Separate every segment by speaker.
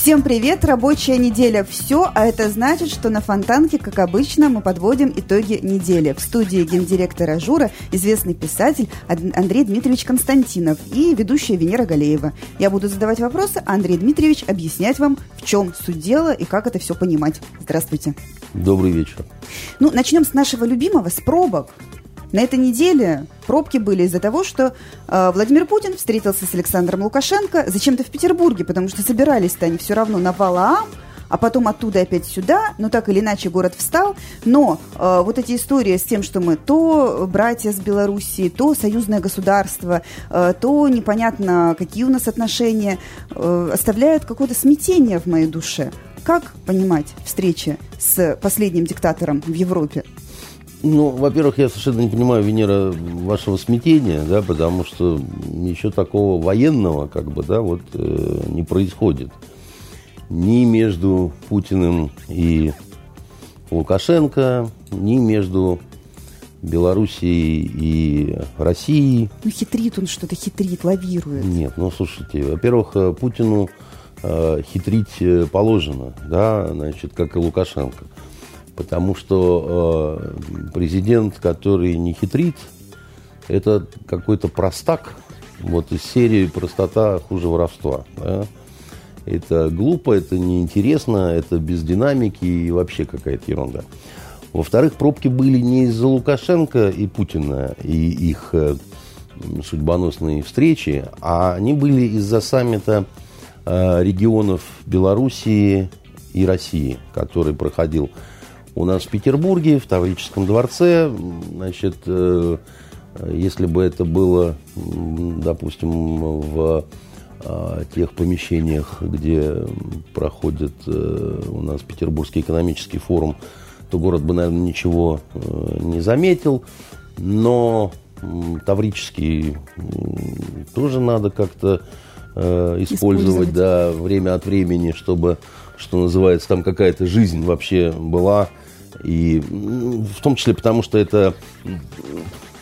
Speaker 1: Всем привет! Рабочая неделя все, а это значит, что на Фонтанке, как обычно, мы подводим итоги недели. В студии гендиректора Жура известный писатель Андрей Дмитриевич Константинов и ведущая Венера Галеева. Я буду задавать вопросы, а Андрей Дмитриевич объяснять вам, в чем суть дела и как это все понимать. Здравствуйте.
Speaker 2: Добрый вечер.
Speaker 1: Ну, начнем с нашего любимого, с пробок. На этой неделе пробки были из-за того, что э, Владимир Путин встретился с Александром Лукашенко зачем-то в Петербурге, потому что собирались-то они все равно на Валаам, а потом оттуда опять сюда, но так или иначе город встал. Но э, вот эти истории с тем, что мы то братья с Белоруссией, то союзное государство, э, то непонятно, какие у нас отношения, э, оставляют какое-то смятение в моей душе. Как понимать встречи с последним диктатором в Европе?
Speaker 2: Ну, во-первых, я совершенно не понимаю, Венера, вашего смятения, да, потому что ничего такого военного, как бы, да, вот э, не происходит. Ни между Путиным и Лукашенко, ни между Белоруссией и Россией.
Speaker 1: Ну, хитрит он что-то, хитрит, лавирует.
Speaker 2: Нет, ну, слушайте, во-первых, э, Путину э, хитрить э, положено, да, значит, как и Лукашенко. Потому что э, президент, который не хитрит, это какой-то простак, вот из серии «Простота хуже воровства». Да? Это глупо, это неинтересно, это без динамики и вообще какая-то ерунда. Во-вторых, пробки были не из-за Лукашенко и Путина и их э, судьбоносные встречи, а они были из-за саммита э, регионов Белоруссии и России, который проходил у нас в Петербурге, в Таврическом дворце. Значит, э, если бы это было, допустим, в э, тех помещениях, где проходит э, у нас Петербургский экономический форум, то город бы, наверное, ничего не заметил. Но Таврический тоже надо как-то использовать, использовать, да, время от времени, чтобы, что называется, там какая-то жизнь вообще была и в том числе потому, что это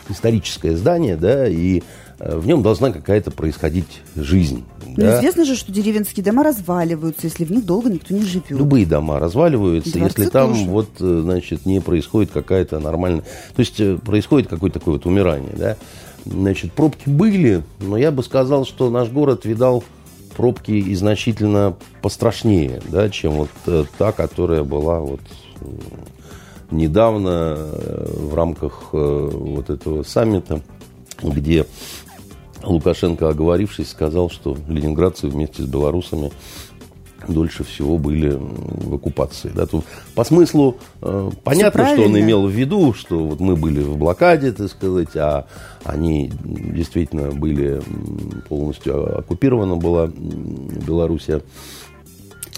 Speaker 2: историческое здание, да, и э, в нем должна какая-то происходить жизнь.
Speaker 1: Но ну, да? известно же, что деревенские дома разваливаются, если в них долго никто не живет.
Speaker 2: Любые дома разваливаются, Дворцы если там тоже. вот, э, значит, не происходит какая-то нормальная... То есть э, происходит какое-то такое вот умирание, да. Значит, пробки были, но я бы сказал, что наш город видал пробки и значительно пострашнее, да, чем вот та, которая была вот недавно э, в рамках э, вот этого саммита, где Лукашенко, оговорившись, сказал, что ленинградцы вместе с белорусами дольше всего были в оккупации. Да, тут по смыслу э, понятно, что он имел в виду, что вот мы были в блокаде, так сказать, а они действительно были полностью оккупирована была Белоруссия.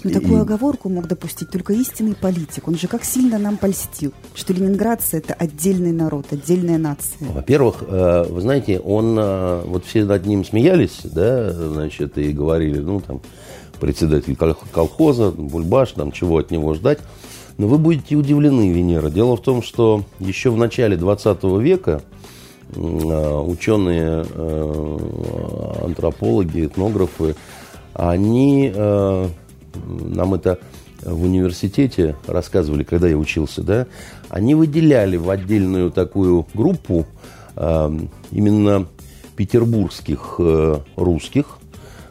Speaker 1: Но такую и... оговорку мог допустить только истинный политик. Он же как сильно нам польстил, что ленинградцы – это отдельный народ, отдельная нация.
Speaker 2: Во-первых, э, вы знаете, он, э, вот все над ним смеялись, да, значит, и говорили, ну, там, председатель колхоза, Бульбаш, там, чего от него ждать. Но вы будете удивлены, Венера. Дело в том, что еще в начале 20 века э, ученые, антропологи, этнографы, они нам это в университете рассказывали, когда я учился, да, они выделяли в отдельную такую группу э, именно петербургских э, русских, э,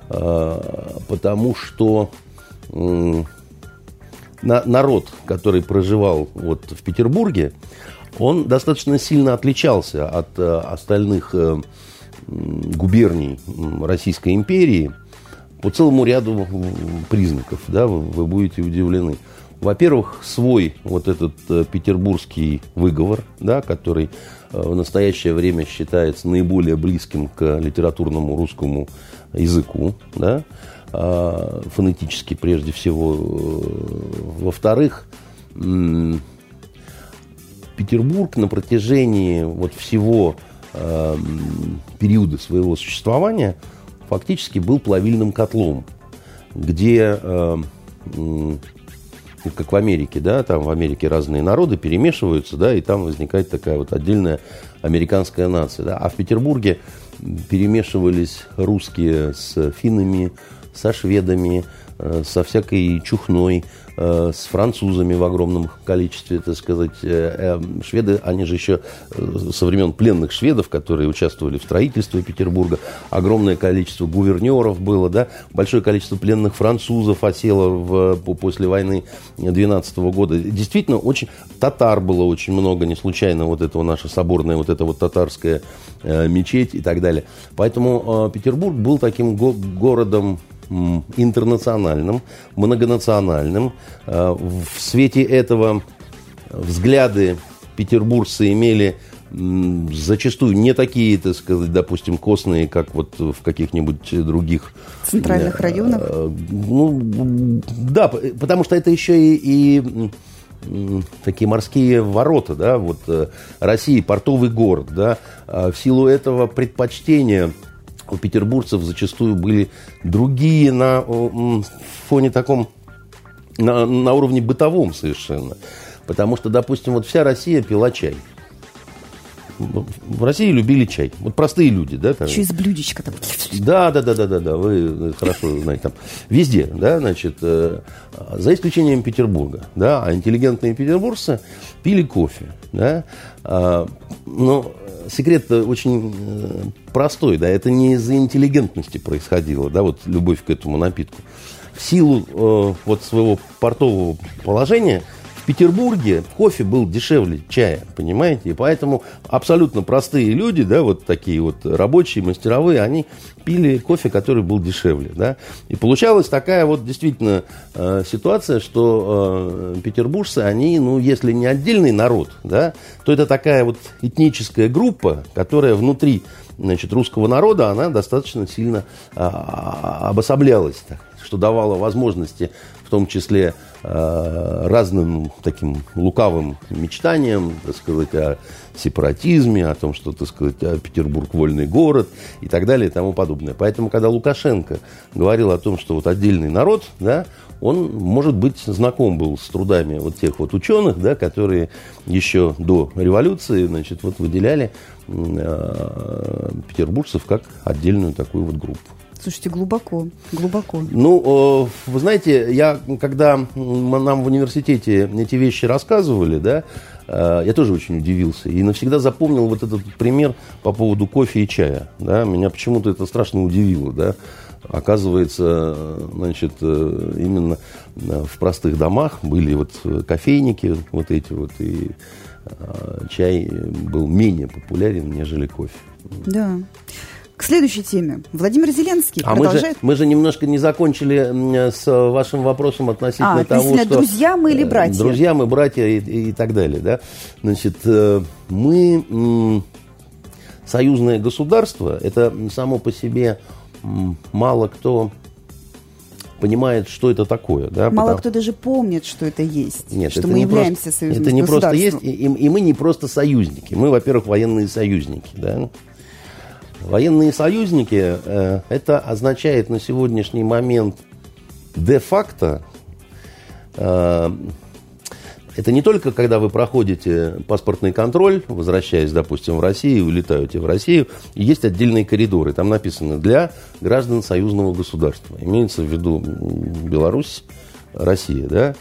Speaker 2: потому что э, на, народ, который проживал вот в Петербурге, он достаточно сильно отличался от э, остальных э, губерний Российской империи – по целому ряду признаков, да, вы, будете удивлены. Во-первых, свой вот этот э, петербургский выговор, да, который э, в настоящее время считается наиболее близким к литературному русскому языку, да, э, фонетически прежде всего э, во-вторых, Петербург на протяжении вот всего э, периода своего существования фактически был плавильным котлом, где, э, э, как в Америке, да, там в Америке разные народы перемешиваются, да, и там возникает такая вот отдельная американская нация, да, а в Петербурге перемешивались русские с финнами, со шведами, э, со всякой чухной, с французами в огромном количестве, так сказать. Э, э, шведы, они же еще со времен пленных шведов, которые участвовали в строительстве Петербурга, огромное количество гувернеров было, да, большое количество пленных французов осело в, после войны 12 года. Действительно, очень татар было очень много, не случайно вот этого наша соборная, вот эта вот татарская мечеть и так далее. Поэтому Петербург был таким го городом интернациональным, многонациональным. Э, в свете этого взгляды петербуржцы имели зачастую не такие, так сказать, допустим, костные, как вот в каких-нибудь других...
Speaker 1: Центральных районах? Э,
Speaker 2: ну, да, потому что это еще и, и такие морские ворота, да, вот э, России, портовый город, да, а в силу этого предпочтения у петербуржцев зачастую были другие на фоне таком, на, на уровне бытовом совершенно. Потому что, допустим, вот вся Россия пила чай. В России любили чай. Вот простые люди, да?
Speaker 1: Там. Еще из блюдечка там.
Speaker 2: Да, да, да, да, да, да. Вы хорошо знаете там. Везде, да, значит, э, за исключением Петербурга, да, а интеллигентные петербуржцы пили кофе, да. А, но секрет очень э, простой, да, это не из-за интеллигентности происходило, да, вот любовь к этому напитку. В силу э, вот своего портового положения Петербурге кофе был дешевле чая, понимаете? И поэтому абсолютно простые люди, да, вот такие вот рабочие, мастеровые, они пили кофе, который был дешевле, да. И получалась такая вот действительно э, ситуация, что э, петербуржцы, они, ну, если не отдельный народ, да, то это такая вот этническая группа, которая внутри значит, русского народа, она достаточно сильно а, обособлялась, так, что давало возможности в том числе разным таким лукавым мечтаниям, так сказать, о сепаратизме, о том, что, так сказать, Петербург вольный город и так далее и тому подобное. Поэтому, когда Лукашенко говорил о том, что вот отдельный народ, да, он, может быть, знаком был с трудами вот тех вот ученых, да, которые еще до революции, значит, вот выделяли э, петербуржцев как отдельную такую вот группу.
Speaker 1: Слушайте, глубоко, глубоко.
Speaker 2: Ну, вы знаете, я, когда нам в университете эти вещи рассказывали, да, э, я тоже очень удивился. И навсегда запомнил вот этот пример по поводу кофе и чая. Да. Меня почему-то это страшно удивило. Да. Оказывается, значит, э, именно в простых домах были вот кофейники вот эти вот, и э, чай был менее популярен, нежели кофе.
Speaker 1: Да. К следующей теме. Владимир Зеленский
Speaker 2: а продолжает... мы же, мы же немножко не закончили с вашим вопросом относительно а, того, что...
Speaker 1: друзья мы или э, братья?
Speaker 2: Друзья мы, братья и, и так далее. Да? Значит, э, мы союзное государство, это само по себе мало кто понимает, что это такое. Да,
Speaker 1: Мало потому... кто даже помнит, что это есть,
Speaker 2: Нет,
Speaker 1: что
Speaker 2: это
Speaker 1: мы
Speaker 2: являемся
Speaker 1: просто, союзным
Speaker 2: Это не просто есть, и, и мы не просто союзники. Мы, во-первых, военные союзники. Да? Военные союзники, э, это означает на сегодняшний момент де-факто, э, это не только когда вы проходите паспортный контроль, возвращаясь, допустим, в Россию, улетаете в Россию, есть отдельные коридоры, там написано «для граждан союзного государства». Имеется в виду Беларусь, Россия, да?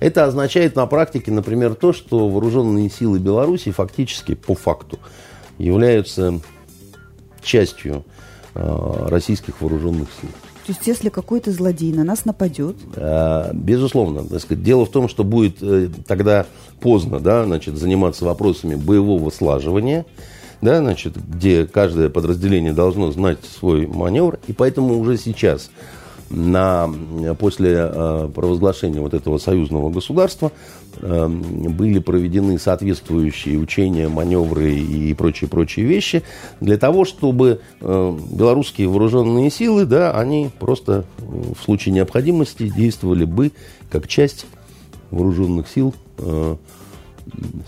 Speaker 2: Это означает на практике, например, то, что вооруженные силы Беларуси фактически, по факту, являются частью э, российских вооруженных сил.
Speaker 1: То есть, если какой-то злодей на нас нападет?
Speaker 2: Э, безусловно. Так сказать, дело в том, что будет э, тогда поздно да, значит, заниматься вопросами боевого слаживания, да, значит, где каждое подразделение должно знать свой маневр, и поэтому уже сейчас на, после э, провозглашения вот этого союзного государства э, были проведены соответствующие учения, маневры и прочие-прочие вещи для того, чтобы э, белорусские вооруженные силы, да, они просто в случае необходимости действовали бы как часть вооруженных сил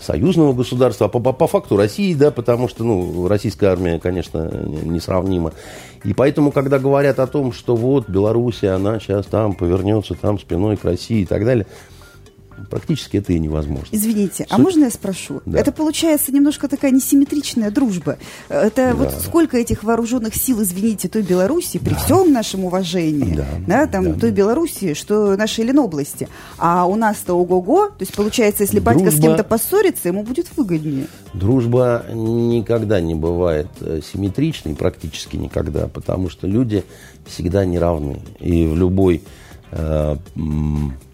Speaker 2: союзного государства, а по, по, по факту России, да, потому что, ну, российская армия, конечно, несравнима. И поэтому, когда говорят о том, что вот Белоруссия, она сейчас там повернется, там спиной к России и так далее – практически это и невозможно.
Speaker 1: Извините, а Суть... а можно я спрошу? Да. Это получается немножко такая несимметричная дружба. Это да. вот сколько этих вооруженных сил, извините, той Беларуси, при да. всем нашем уважении, да, да там да, той да. Белоруссии, что нашей Ленобласти. А у нас-то ого-го, то есть получается, если Дружба... батька с кем-то поссорится, ему будет выгоднее.
Speaker 2: Дружба никогда не бывает э, симметричной, практически никогда, потому что люди всегда не равны. И в любой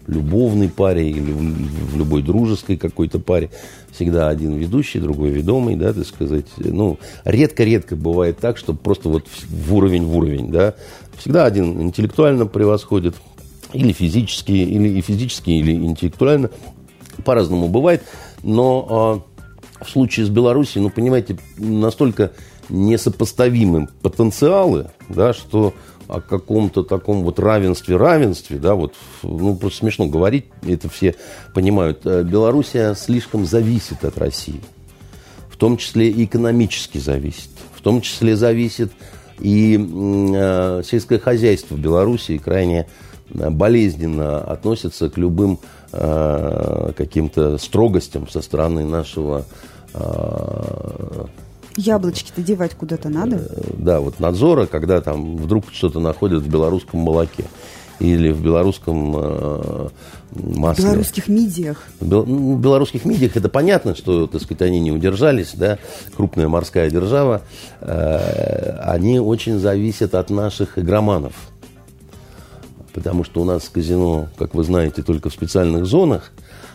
Speaker 2: любовной паре или в любой дружеской какой-то паре всегда один ведущий, другой ведомый, да, так сказать. Ну, редко-редко бывает так, что просто вот в уровень в уровень, да. Всегда один интеллектуально превосходит, или физически, или и физически, или интеллектуально. По-разному бывает. Но э, в случае с Белоруссией, ну, понимаете, настолько несопоставимы потенциалы, да, что о каком-то таком вот равенстве, равенстве, да, вот, ну, просто смешно говорить, это все понимают. Э, Белоруссия слишком зависит от России, в том числе и экономически зависит, в том числе зависит и э, сельское хозяйство в Белоруссии крайне э, болезненно относится к любым э, каким-то строгостям со стороны нашего э,
Speaker 1: Яблочки-то девать куда-то надо? Э,
Speaker 2: да, вот надзора, когда там вдруг что-то находят в белорусском молоке или в белорусском э, масле.
Speaker 1: В белорусских мидиях.
Speaker 2: В ну, белорусских мидиях это понятно, что, так сказать, они не удержались, да, крупная морская держава. Э, они очень зависят от наших игроманов. Потому что у нас казино, как вы знаете, только в специальных зонах.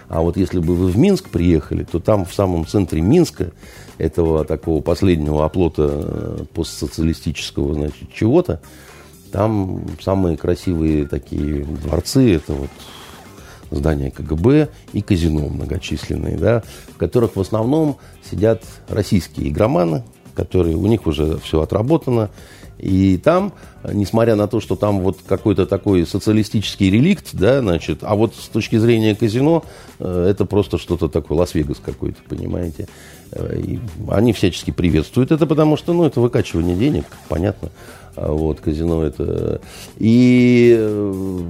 Speaker 2: А вот если бы вы в Минск приехали, то там в самом центре Минска этого такого последнего оплота э, постсоциалистического, значит, чего-то, там самые красивые такие дворцы, это вот здания КГБ и казино многочисленные, да, в которых в основном сидят российские игроманы, которые у них уже все отработано, и там, несмотря на то, что там вот какой-то такой социалистический реликт, да, значит, а вот с точки зрения казино, э, это просто что-то такое, Лас-Вегас какой-то, понимаете. Э, и они всячески приветствуют это, потому что, ну, это выкачивание денег, понятно. А вот, казино это... И э,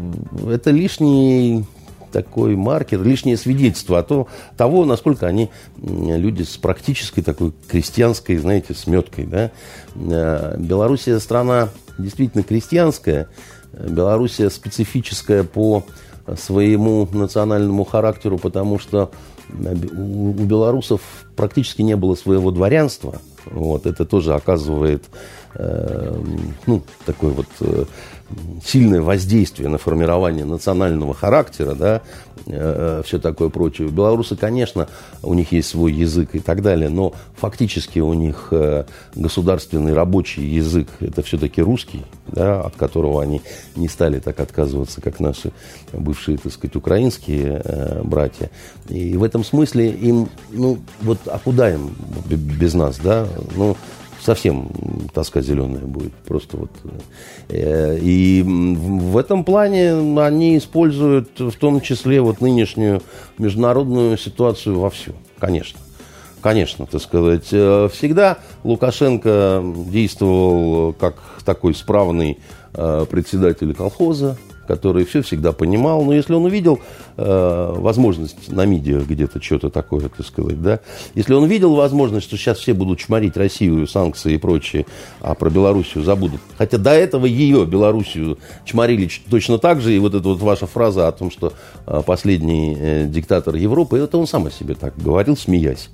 Speaker 2: это лишний такой маркер, лишнее свидетельство о том, того, насколько они люди с практической такой крестьянской, знаете, сметкой. Да? Э, Белоруссия страна действительно крестьянская, Белоруссия специфическая по своему национальному характеру, потому что у белорусов практически не было своего дворянства. Вот, это тоже оказывает э, ну, такой вот э, сильное воздействие на формирование национального характера, да, э, все такое прочее. Белорусы, конечно, у них есть свой язык и так далее, но фактически у них э, государственный рабочий язык это все-таки русский, да, от которого они не стали так отказываться, как наши бывшие, так сказать, украинские э, братья. И в этом смысле им, ну, вот, а куда им без нас, да? Ну, совсем тоска зеленая будет. Просто вот. Э, и в этом плане они используют в том числе вот нынешнюю международную ситуацию вовсю, конечно. Конечно, так сказать. Э, всегда Лукашенко действовал как такой справный э, председатель колхоза, который все всегда понимал. Но если он увидел э, возможность на медиа где-то что-то такое, так сказать, да, если он видел возможность, что сейчас все будут чморить Россию, санкции и прочее, а про Белоруссию забудут. Хотя до этого ее, Белоруссию, чморили точно так же. И вот эта вот ваша фраза о том, что э, последний э, диктатор Европы, это он сам о себе так говорил, смеясь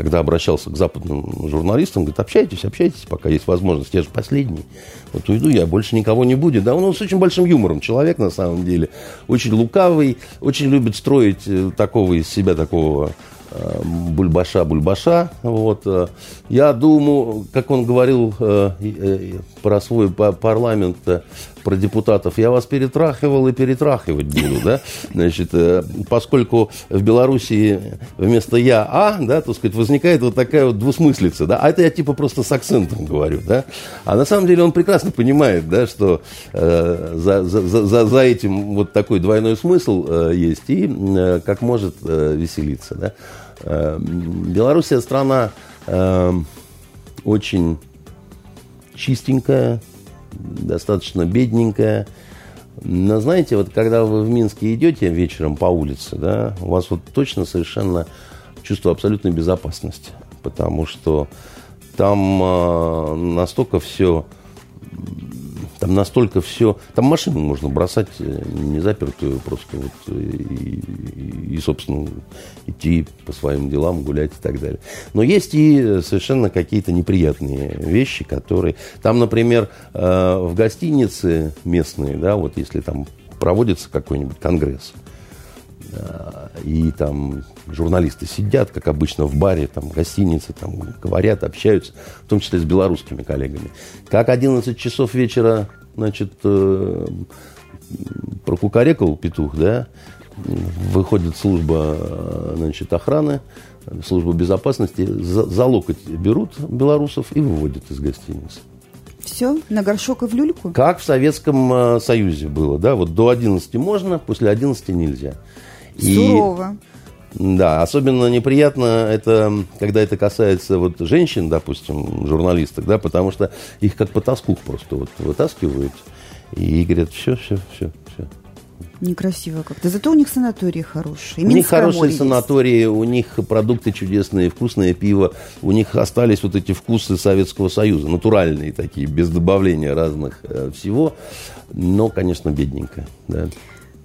Speaker 2: когда обращался к западным журналистам, говорит, общайтесь, общайтесь, пока есть возможность. Я же последний. Вот уйду я, больше никого не будет. Да, он с очень большим юмором человек, на самом деле. Очень лукавый, очень любит строить э, такого из себя, такого э, бульбаша-бульбаша. Вот. Э. Я думаю, как он говорил про свой парламент, про депутатов, я вас перетрахивал и перетрахивать буду, да, значит, э, поскольку в Белоруссии вместо я а, да, так сказать, возникает вот такая вот двусмыслица, да, а это я типа просто с акцентом говорю, да, а на самом деле он прекрасно понимает, да, что э, за, за, за, за этим вот такой двойной смысл э, есть и э, как может э, веселиться, да. Э, Белоруссия страна э, очень чистенькая, достаточно бедненькая. Но знаете, вот когда вы в Минске идете вечером по улице, да, у вас вот точно совершенно чувство абсолютной безопасности, потому что там э, настолько все там настолько все... Там машину можно бросать э, не запертую, просто вот э, и, и, собственно, идти по своим делам, гулять и так далее. Но есть и совершенно какие-то неприятные вещи, которые... Там, например, э, в гостинице местные, да, вот если там проводится какой-нибудь конгресс, и там журналисты сидят, как обычно, в баре, там, в гостинице, там, говорят, общаются, в том числе с белорусскими коллегами. Как 11 часов вечера, значит, э, прокукарекал петух, да, выходит служба, э, значит, охраны, служба безопасности, за, за локоть берут белорусов и выводят из гостиницы.
Speaker 1: Все, на горшок и в люльку?
Speaker 2: Как в Советском э, Союзе было, да, вот до 11 можно, после 11 нельзя.
Speaker 1: Сурово.
Speaker 2: И, да, особенно неприятно это, когда это касается вот женщин, допустим, журналисток, да, потому что их как по тоску просто вот вытаскивают и говорят, все, все, все.
Speaker 1: Некрасиво как-то. Зато у них санатории хорошие.
Speaker 2: у них хорошие санатории, у них продукты чудесные, вкусное пиво. У них остались вот эти вкусы Советского Союза, натуральные такие, без добавления разных э, всего. Но, конечно, бедненько. Да.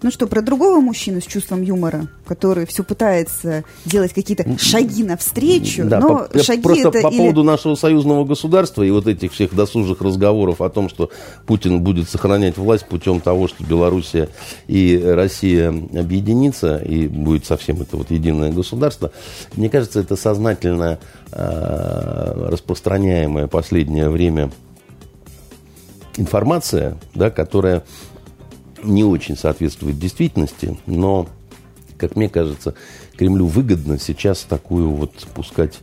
Speaker 1: Ну что, про другого мужчину с чувством юмора, который все пытается делать какие-то шаги навстречу, да, но
Speaker 2: по,
Speaker 1: шаги
Speaker 2: просто
Speaker 1: это
Speaker 2: по
Speaker 1: или...
Speaker 2: поводу нашего союзного государства и вот этих всех досужих разговоров о том, что Путин будет сохранять власть путем того, что Белоруссия и Россия объединится и будет совсем это вот единое государство, мне кажется, это сознательно э, распространяемая последнее время информация, да, которая не очень соответствует действительности, но, как мне кажется, Кремлю выгодно сейчас такую вот пускать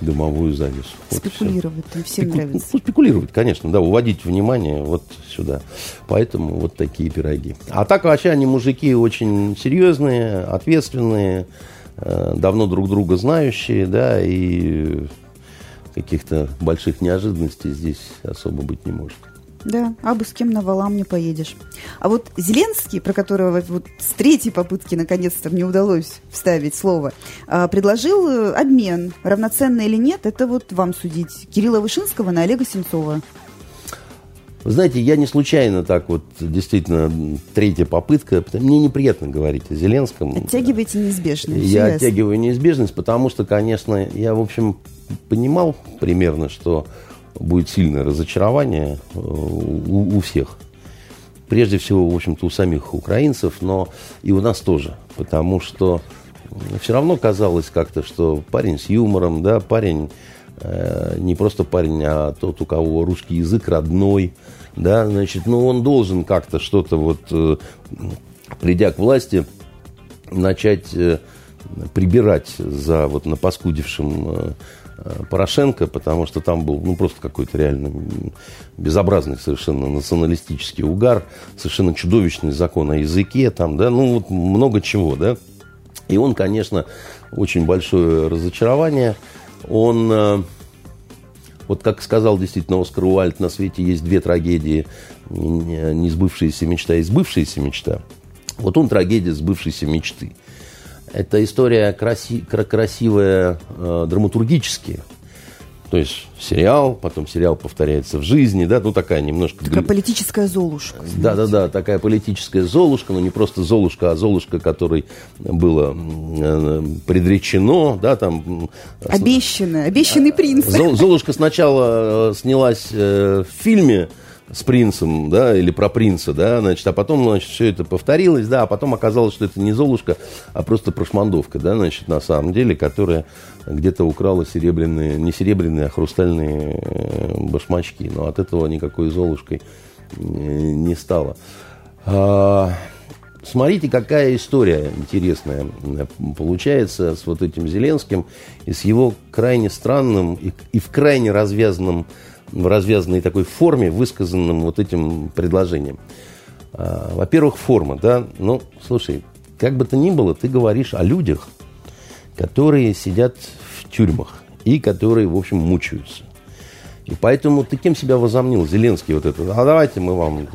Speaker 2: дымовую завесу.
Speaker 1: Спекулировать, вот всем Спеку... нравится.
Speaker 2: Ну, спекулировать, конечно, да, уводить внимание вот сюда. Поэтому вот такие пироги. А так вообще они мужики очень серьезные, ответственные, э, давно друг друга знающие, да, и каких-то больших неожиданностей здесь особо быть не может.
Speaker 1: Да, а бы с кем на валам не поедешь. А вот Зеленский, про которого вот с третьей попытки наконец-то мне удалось вставить слово, а, предложил э, обмен. Равноценно или нет, это вот вам судить. Кирилла Вышинского на Олега Сенцова.
Speaker 2: Вы знаете, я не случайно так вот, действительно, третья попытка. Мне неприятно говорить о Зеленском.
Speaker 1: Оттягиваете неизбежность.
Speaker 2: Я оттягиваю неизбежность, потому что, конечно, я, в общем, понимал примерно, что будет сильное разочарование э, у, у всех. Прежде всего, в общем-то, у самих украинцев, но и у нас тоже. Потому что все равно казалось как-то, что парень с юмором, да, парень э, не просто парень, а тот, у кого русский язык родной, да, значит, ну, он должен как-то что-то вот, э, придя к власти, начать э, прибирать за вот напаскудившим э, Порошенко, потому что там был ну, просто какой-то реально безобразный совершенно националистический угар, совершенно чудовищный закон о языке, там, да, ну вот много чего, да. И он, конечно, очень большое разочарование. Он, э, вот как сказал действительно Оскар Уальд, на свете есть две трагедии, не сбывшаяся мечта и сбывшаяся мечта. Вот он трагедия сбывшейся мечты. Это история краси, красивая э, драматургически. То есть сериал, потом сериал повторяется в жизни, да, ну такая немножко...
Speaker 1: Такая политическая золушка.
Speaker 2: Да-да-да, такая политическая золушка, но не просто золушка, а золушка, которой было э, предречено, да, там...
Speaker 1: Обещанная, обещанный принц.
Speaker 2: Золушка сначала э, снялась в фильме, с принцем, да, или про принца, да, значит, а потом, значит, все это повторилось, да, а потом оказалось, что это не Золушка, а просто прошмандовка, да, значит, на самом деле, которая где-то украла серебряные, не серебряные, а хрустальные э, башмачки, но от этого никакой Золушкой не стало. А, смотрите, какая история интересная получается с вот этим Зеленским и с его крайне странным и, и в крайне развязанном, в развязанной такой форме высказанным вот этим предложением. А, во-первых, форма, да. Ну, слушай, как бы то ни было, ты говоришь о людях, которые сидят в тюрьмах и которые, в общем, мучаются. И поэтому ты кем себя возомнил, Зеленский, вот это, а давайте мы вам,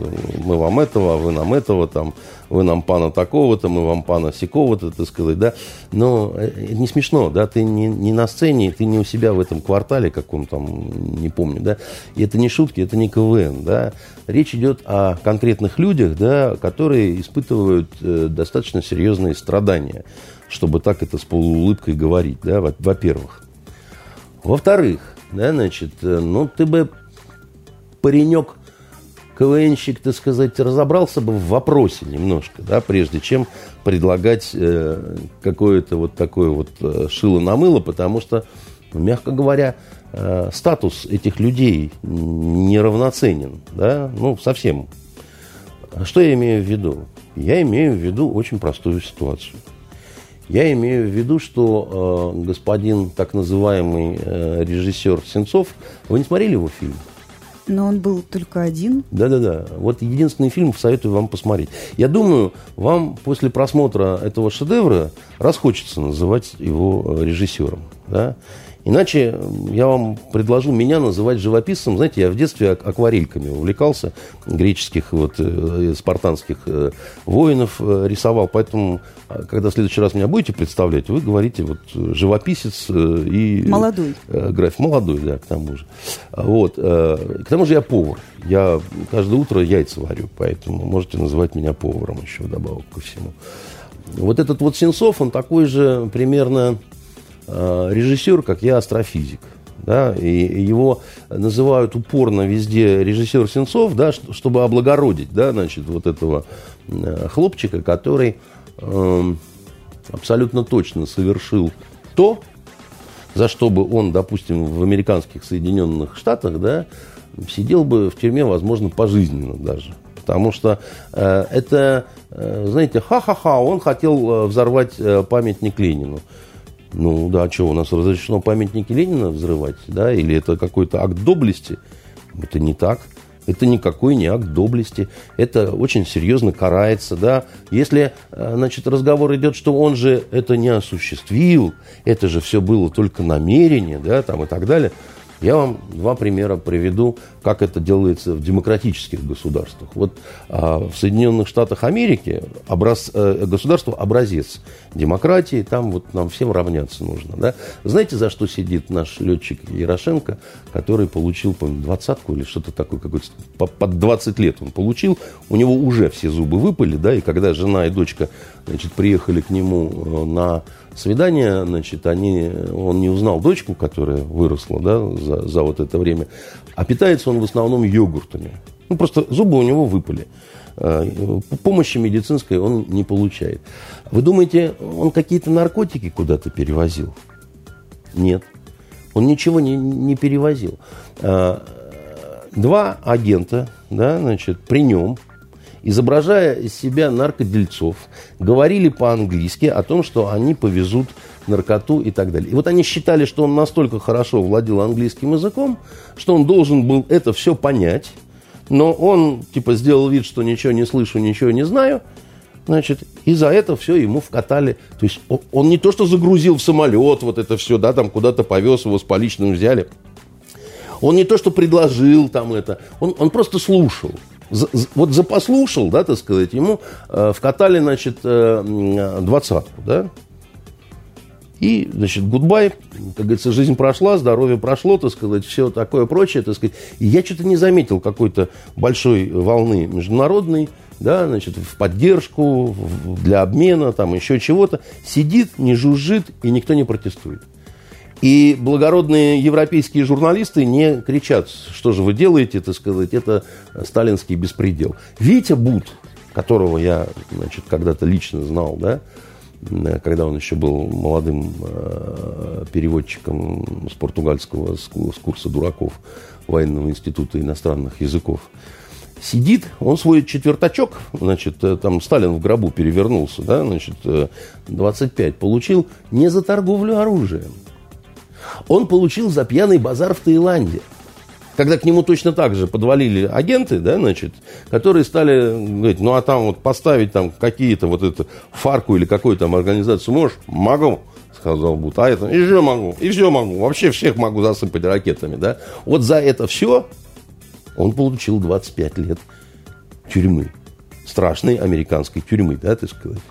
Speaker 2: мы вам этого, вы нам этого, там, вы нам пана такого-то, мы вам пана сякого-то, так сказать, да. Но это не смешно, да, ты не, не на сцене, ты не у себя в этом квартале каком там, не помню, да. И это не шутки, это не КВН, да. Речь идет о конкретных людях, да, которые испытывают э, достаточно серьезные страдания, чтобы так это с полуулыбкой говорить, да, во-первых. Во-вторых, да, значит, э, ну, ты бы, паренек, КВНщик, так сказать, разобрался бы в вопросе немножко, да, прежде чем предлагать э, какое-то вот такое вот э, шило на мыло, потому что, мягко говоря, э, статус этих людей неравноценен, да, ну, совсем. Что я имею в виду? Я имею в виду очень простую ситуацию – я имею в виду, что э, господин так называемый э, режиссер Сенцов, вы не смотрели его фильм?
Speaker 1: Но он был только один.
Speaker 2: Да-да-да. Вот единственный фильм советую вам посмотреть. Я думаю, вам после просмотра этого шедевра расхочется называть его э, режиссером. Да? Иначе я вам предложу меня называть живописцем. Знаете, я в детстве акварельками увлекался, греческих, вот, э, спартанских э, воинов э, рисовал. Поэтому, а, когда в следующий раз меня будете представлять, вы говорите вот живописец и...
Speaker 1: Молодой.
Speaker 2: Граф. Молодой, да, к тому же. Вот. К тому же я повар. Я каждое утро яйца варю, поэтому можете называть меня поваром еще вдобавок ко всему. Вот этот вот Сенцов, он такой же примерно Э, режиссер, как я, астрофизик. Да, и его называют упорно везде режиссер Сенцов, да, чтобы облагородить, да, значит, вот этого э, хлопчика, который э, абсолютно точно совершил то, за что бы он, допустим, в американских Соединенных Штатах, да, сидел бы в тюрьме, возможно, пожизненно даже. Потому что э, это, э, знаете, ха-ха-ха, он хотел взорвать э, памятник Ленину. Ну да, что, у нас разрешено памятники Ленина взрывать, да, или это какой-то акт доблести? Это не так. Это никакой не акт доблести. Это очень серьезно карается, да. Если, э, значит, разговор идет, что он же это не осуществил, это же все было только намерение, да, там и так далее – я вам два примера приведу, как это делается в демократических государствах. Вот а, в Соединенных Штатах Америки образ, э, государство образец демократии, там вот нам всем равняться нужно. Да? Знаете, за что сидит наш летчик Ярошенко, который получил, по двадцатку или что-то такое, какой-то, под 20 лет он получил, у него уже все зубы выпали, да, и когда жена и дочка значит, приехали к нему э, на свидание, значит, они, он не узнал дочку, которая выросла да, за, за вот это время, а питается он в основном йогуртами. Ну, просто зубы у него выпали. Э, помощи медицинской он не получает. Вы думаете, он какие-то наркотики куда-то перевозил? Нет. Он ничего не, не перевозил. Э, два агента, да, значит, при нем изображая из себя наркодельцов, говорили по-английски о том, что они повезут наркоту и так далее. И вот они считали, что он настолько хорошо владел английским языком, что он должен был это все понять, но он типа сделал вид, что ничего не слышу, ничего не знаю, значит, и за это все ему вкатали. То есть он не то, что загрузил в самолет вот это все, да, там куда-то повез его с поличным взяли. Он не то, что предложил там это, он, он просто слушал вот запослушал, да, так сказать, ему э, вкатали, значит, э, двадцатку, да, и, значит, гудбай, как говорится, жизнь прошла, здоровье прошло, так сказать, все такое прочее, так сказать. И я что-то не заметил какой-то большой волны международной, да, значит, в поддержку, для обмена, там еще чего-то. Сидит, не жужжит, и никто не протестует. И благородные европейские журналисты не кричат, что же вы делаете, так сказать, это сталинский беспредел. Витя Бут, которого я, значит, когда-то лично знал, да, когда он еще был молодым э, переводчиком с португальского, с курса дураков военного института иностранных языков. Сидит, он свой четвертачок, значит, э, там Сталин в гробу перевернулся, да, значит, 25 получил не за торговлю оружием. Он получил за пьяный базар в Таиланде – когда к нему точно так же подвалили агенты, да, значит, которые стали говорить, ну а там вот поставить там какие-то вот это фарку или какую-то там организацию можешь? Могу, сказал Бут. А это еще могу, и все могу. Вообще всех могу засыпать ракетами, да. Вот за это все он получил 25 лет тюрьмы. Страшной американской тюрьмы, да, так сказать.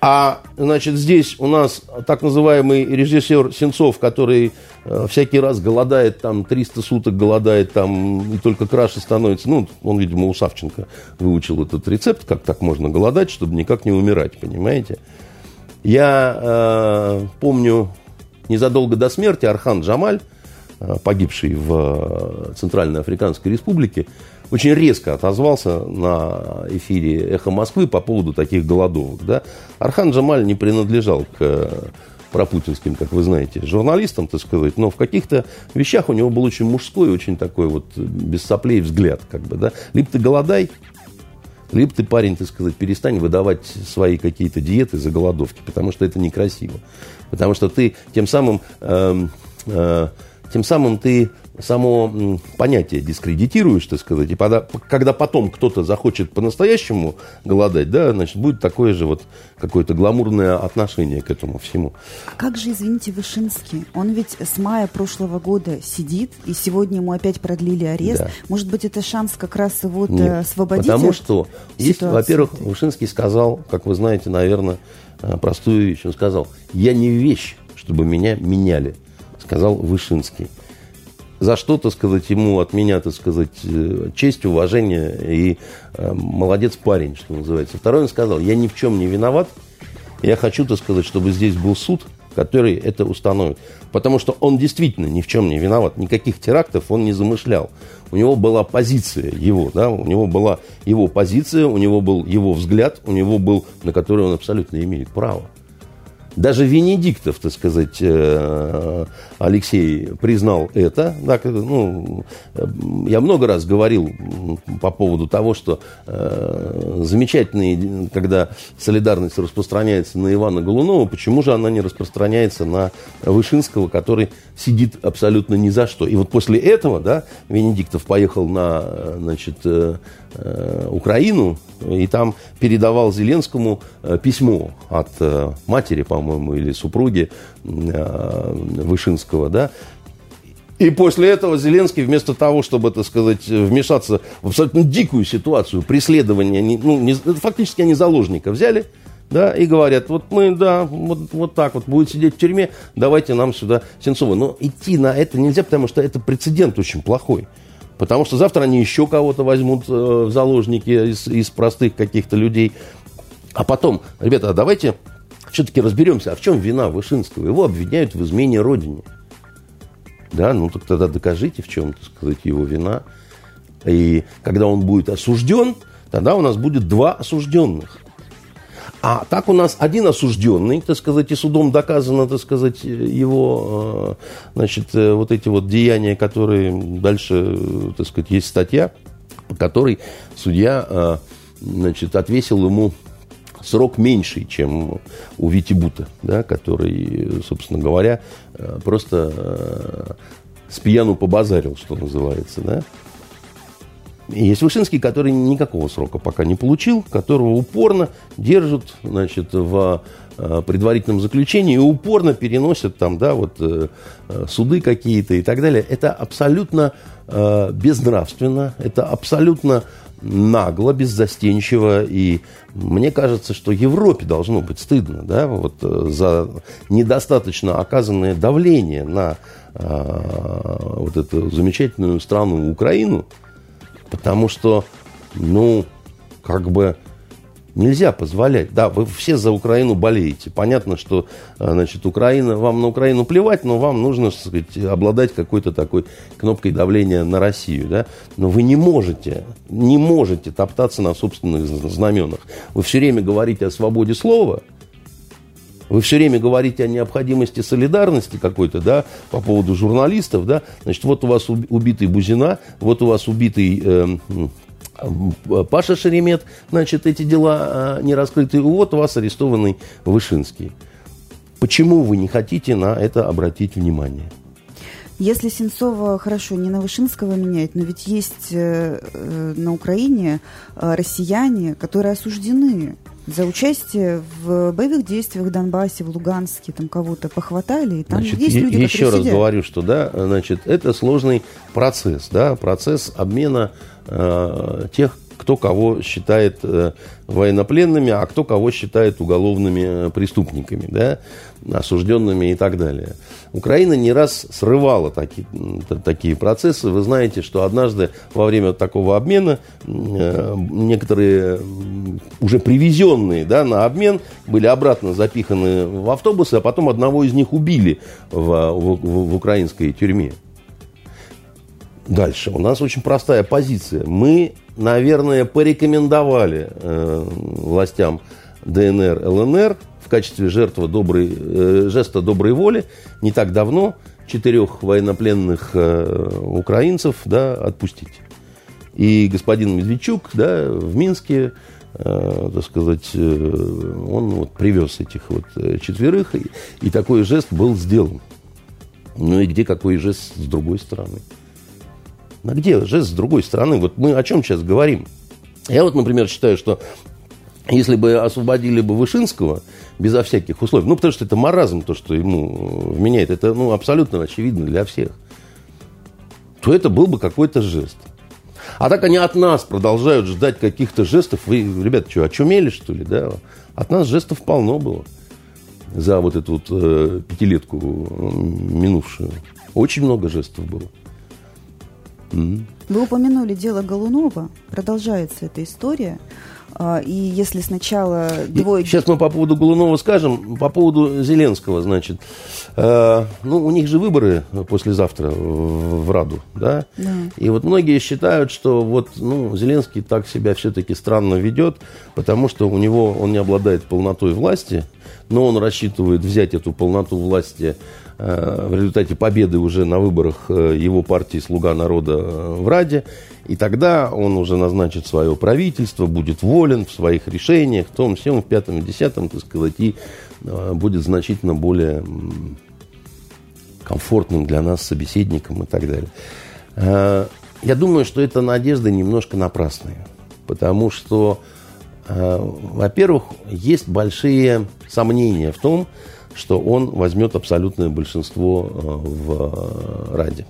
Speaker 2: А, значит, здесь у нас так называемый режиссер Сенцов, который э, всякий раз голодает, там, 300 суток голодает, там, и только краше становится. Ну, он, видимо, у Савченко выучил этот рецепт, как так можно голодать, чтобы никак не умирать, понимаете? Я э, помню, незадолго до смерти Архан Джамаль, погибший в э, Центральной Африканской Республике, очень резко отозвался на эфире «Эхо Москвы» по поводу таких голодовок. Да? Архан Джамаль не принадлежал к э, пропутинским, как вы знаете, журналистам, так сказать, но в каких-то вещах у него был очень мужской, очень такой вот без соплей взгляд, как бы, да. Либо ты голодай, либо ты, парень, так сказать, перестань выдавать свои какие-то диеты за голодовки, потому что это некрасиво. Потому что ты тем самым, э, э, тем самым ты само понятие дискредитируешь, так сказать, и пода, когда потом кто-то захочет по-настоящему голодать, да, значит, будет такое же вот какое-то гламурное отношение к этому всему.
Speaker 1: А как же, извините, Вышинский? Он ведь с мая прошлого года сидит, и сегодня ему опять продлили арест. Да. Может быть, это шанс как раз его Нет, освободить?
Speaker 2: Потому что, есть, во-первых, Вышинский сказал, как вы знаете, наверное, э, простую вещь. Он сказал, я не вещь, чтобы меня меняли, сказал Вышинский за что, так сказать, ему от меня, так сказать, э, честь, уважение и э, молодец парень, что называется. Второй он сказал, я ни в чем не виноват, я хочу, так сказать, чтобы здесь был суд, который это установит. Потому что он действительно ни в чем не виноват. Никаких терактов он не замышлял. У него была позиция его, да, у него была его позиция, у него был его взгляд, у него был, на который он абсолютно имеет право. Даже Венедиктов, так сказать, э, Алексей признал это. Так, ну, я много раз говорил по поводу того, что э, замечательный, когда солидарность распространяется на Ивана Голунова, почему же она не распространяется на Вышинского, который сидит абсолютно ни за что. И вот после этого, да, Венедиктов поехал на, значит, э, Э, Украину и там передавал Зеленскому э, письмо от э, матери, по-моему, или супруги Вышинского, да, и после этого Зеленский, вместо того, чтобы, так сказать, вмешаться в абсолютно дикую ситуацию преследования, ну, не, фактически они заложника взяли, да, и говорят, вот мы, да, вот, вот так вот, будет сидеть в тюрьме, давайте нам сюда Сенцова. Но идти на это нельзя, потому что это прецедент очень плохой. Потому что завтра они еще кого-то возьмут э, в заложники из, из простых каких-то людей. А потом, ребята, а давайте все-таки разберемся, а в чем вина Вышинского? Его обвиняют в измене Родине. Да, ну так тогда докажите, в чем, так сказать, его вина. И когда он будет осужден, тогда у нас будет два осужденных. А так у нас один осужденный, так сказать, и судом доказано, так сказать, его, э, значит, э, вот эти вот деяния, которые дальше, так сказать, есть статья, по которой судья, э, значит, отвесил ему срок меньший, чем у Вити Бута, да, который, собственно говоря, просто с пьяну побазарил, что называется, да. Есть Вышинский, который никакого срока пока не получил, которого упорно держат значит, в э, предварительном заключении и упорно переносят там, да, вот, э, э, суды какие-то и так далее. Это абсолютно безнравственно, это абсолютно нагло, беззастенчиво. И мне кажется, что Европе должно быть стыдно да, вот, за недостаточно оказанное давление на вот эту замечательную страну Украину, Потому что, ну, как бы нельзя позволять. Да, вы все за Украину болеете. Понятно, что, э, значит, Украина, вам на Украину плевать, но вам нужно, так сказать, обладать какой-то такой кнопкой давления на Россию, да. Но вы не можете, не можете топтаться на собственных знаменах. Вы все время говорите о свободе слова, Вы все время говорите о необходимости солидарности какой-то, да, по поводу журналистов, да. Значит, вот у вас убитый Бузина, вот у вас убитый э, Паша Шеремет, значит, эти дела э, не раскрыты. Вот у вас арестованный Вышинский. Почему вы не хотите на это обратить внимание?
Speaker 1: Если Сенцова хорошо не на Вышинского менять, но ведь есть э, э, на Украине э, россияне, которые осуждены за участие в боевых действиях в Донбассе, в Луганске, там кого-то похватали, и там
Speaker 2: значит,
Speaker 1: есть люди,
Speaker 2: Еще раз
Speaker 1: сидят.
Speaker 2: говорю, что да, значит, это сложный процесс, да, процесс обмена э, тех, кто кого считает э, военнопленными, а кто кого считает уголовными э, преступниками, да, осужденными и так далее. Украина не раз срывала таки, такие процессы. Вы знаете, что однажды во время такого обмена э, некоторые уже привезенные да, на обмен были обратно запиханы в автобусы, а потом одного из них убили в, в, в украинской тюрьме. Дальше. У нас очень простая позиция. Мы наверное, порекомендовали э, властям ДНР, ЛНР в качестве жертвы доброй, э, жеста доброй воли не так давно четырех военнопленных э, украинцев да, отпустить. И господин Медведчук да, в Минске, э, так сказать, э, он вот привез этих вот э, четверых, и, и такой жест был сделан. Ну и где какой жест с другой стороны? А где жест с другой стороны? Вот мы о чем сейчас говорим? Я вот, например, считаю, что если бы освободили бы Вышинского безо всяких условий, ну, потому что это маразм, то, что ему вменяет, это ну, абсолютно очевидно для всех, то это был бы какой-то жест. А так они от нас продолжают ждать каких-то жестов. Вы, ребята, что, очумели, что ли? Да? От нас жестов полно было за вот эту вот э, пятилетку минувшую. Очень много жестов было.
Speaker 1: Вы упомянули дело Голунова. Продолжается эта история. А, и если сначала двое...
Speaker 2: Сейчас мы по поводу Голунова скажем. По поводу Зеленского, значит. Э, ну, у них же выборы послезавтра в, в Раду, да? да? И вот многие считают, что вот, ну, Зеленский так себя все-таки странно ведет, потому что у него, он не обладает полнотой власти, но он рассчитывает взять эту полноту власти в результате победы уже на выборах э, его партии «Слуга народа» э, в Раде. И тогда он уже назначит свое правительство, будет волен в своих решениях, в том, всем, в пятом и десятом, так сказать, и будет значительно более комфортным для нас собеседником и так далее. Я думаю, что это надежды немножко напрасные, потому что, во-первых, есть большие сомнения в том, что он возьмет абсолютное большинство э, в Раде.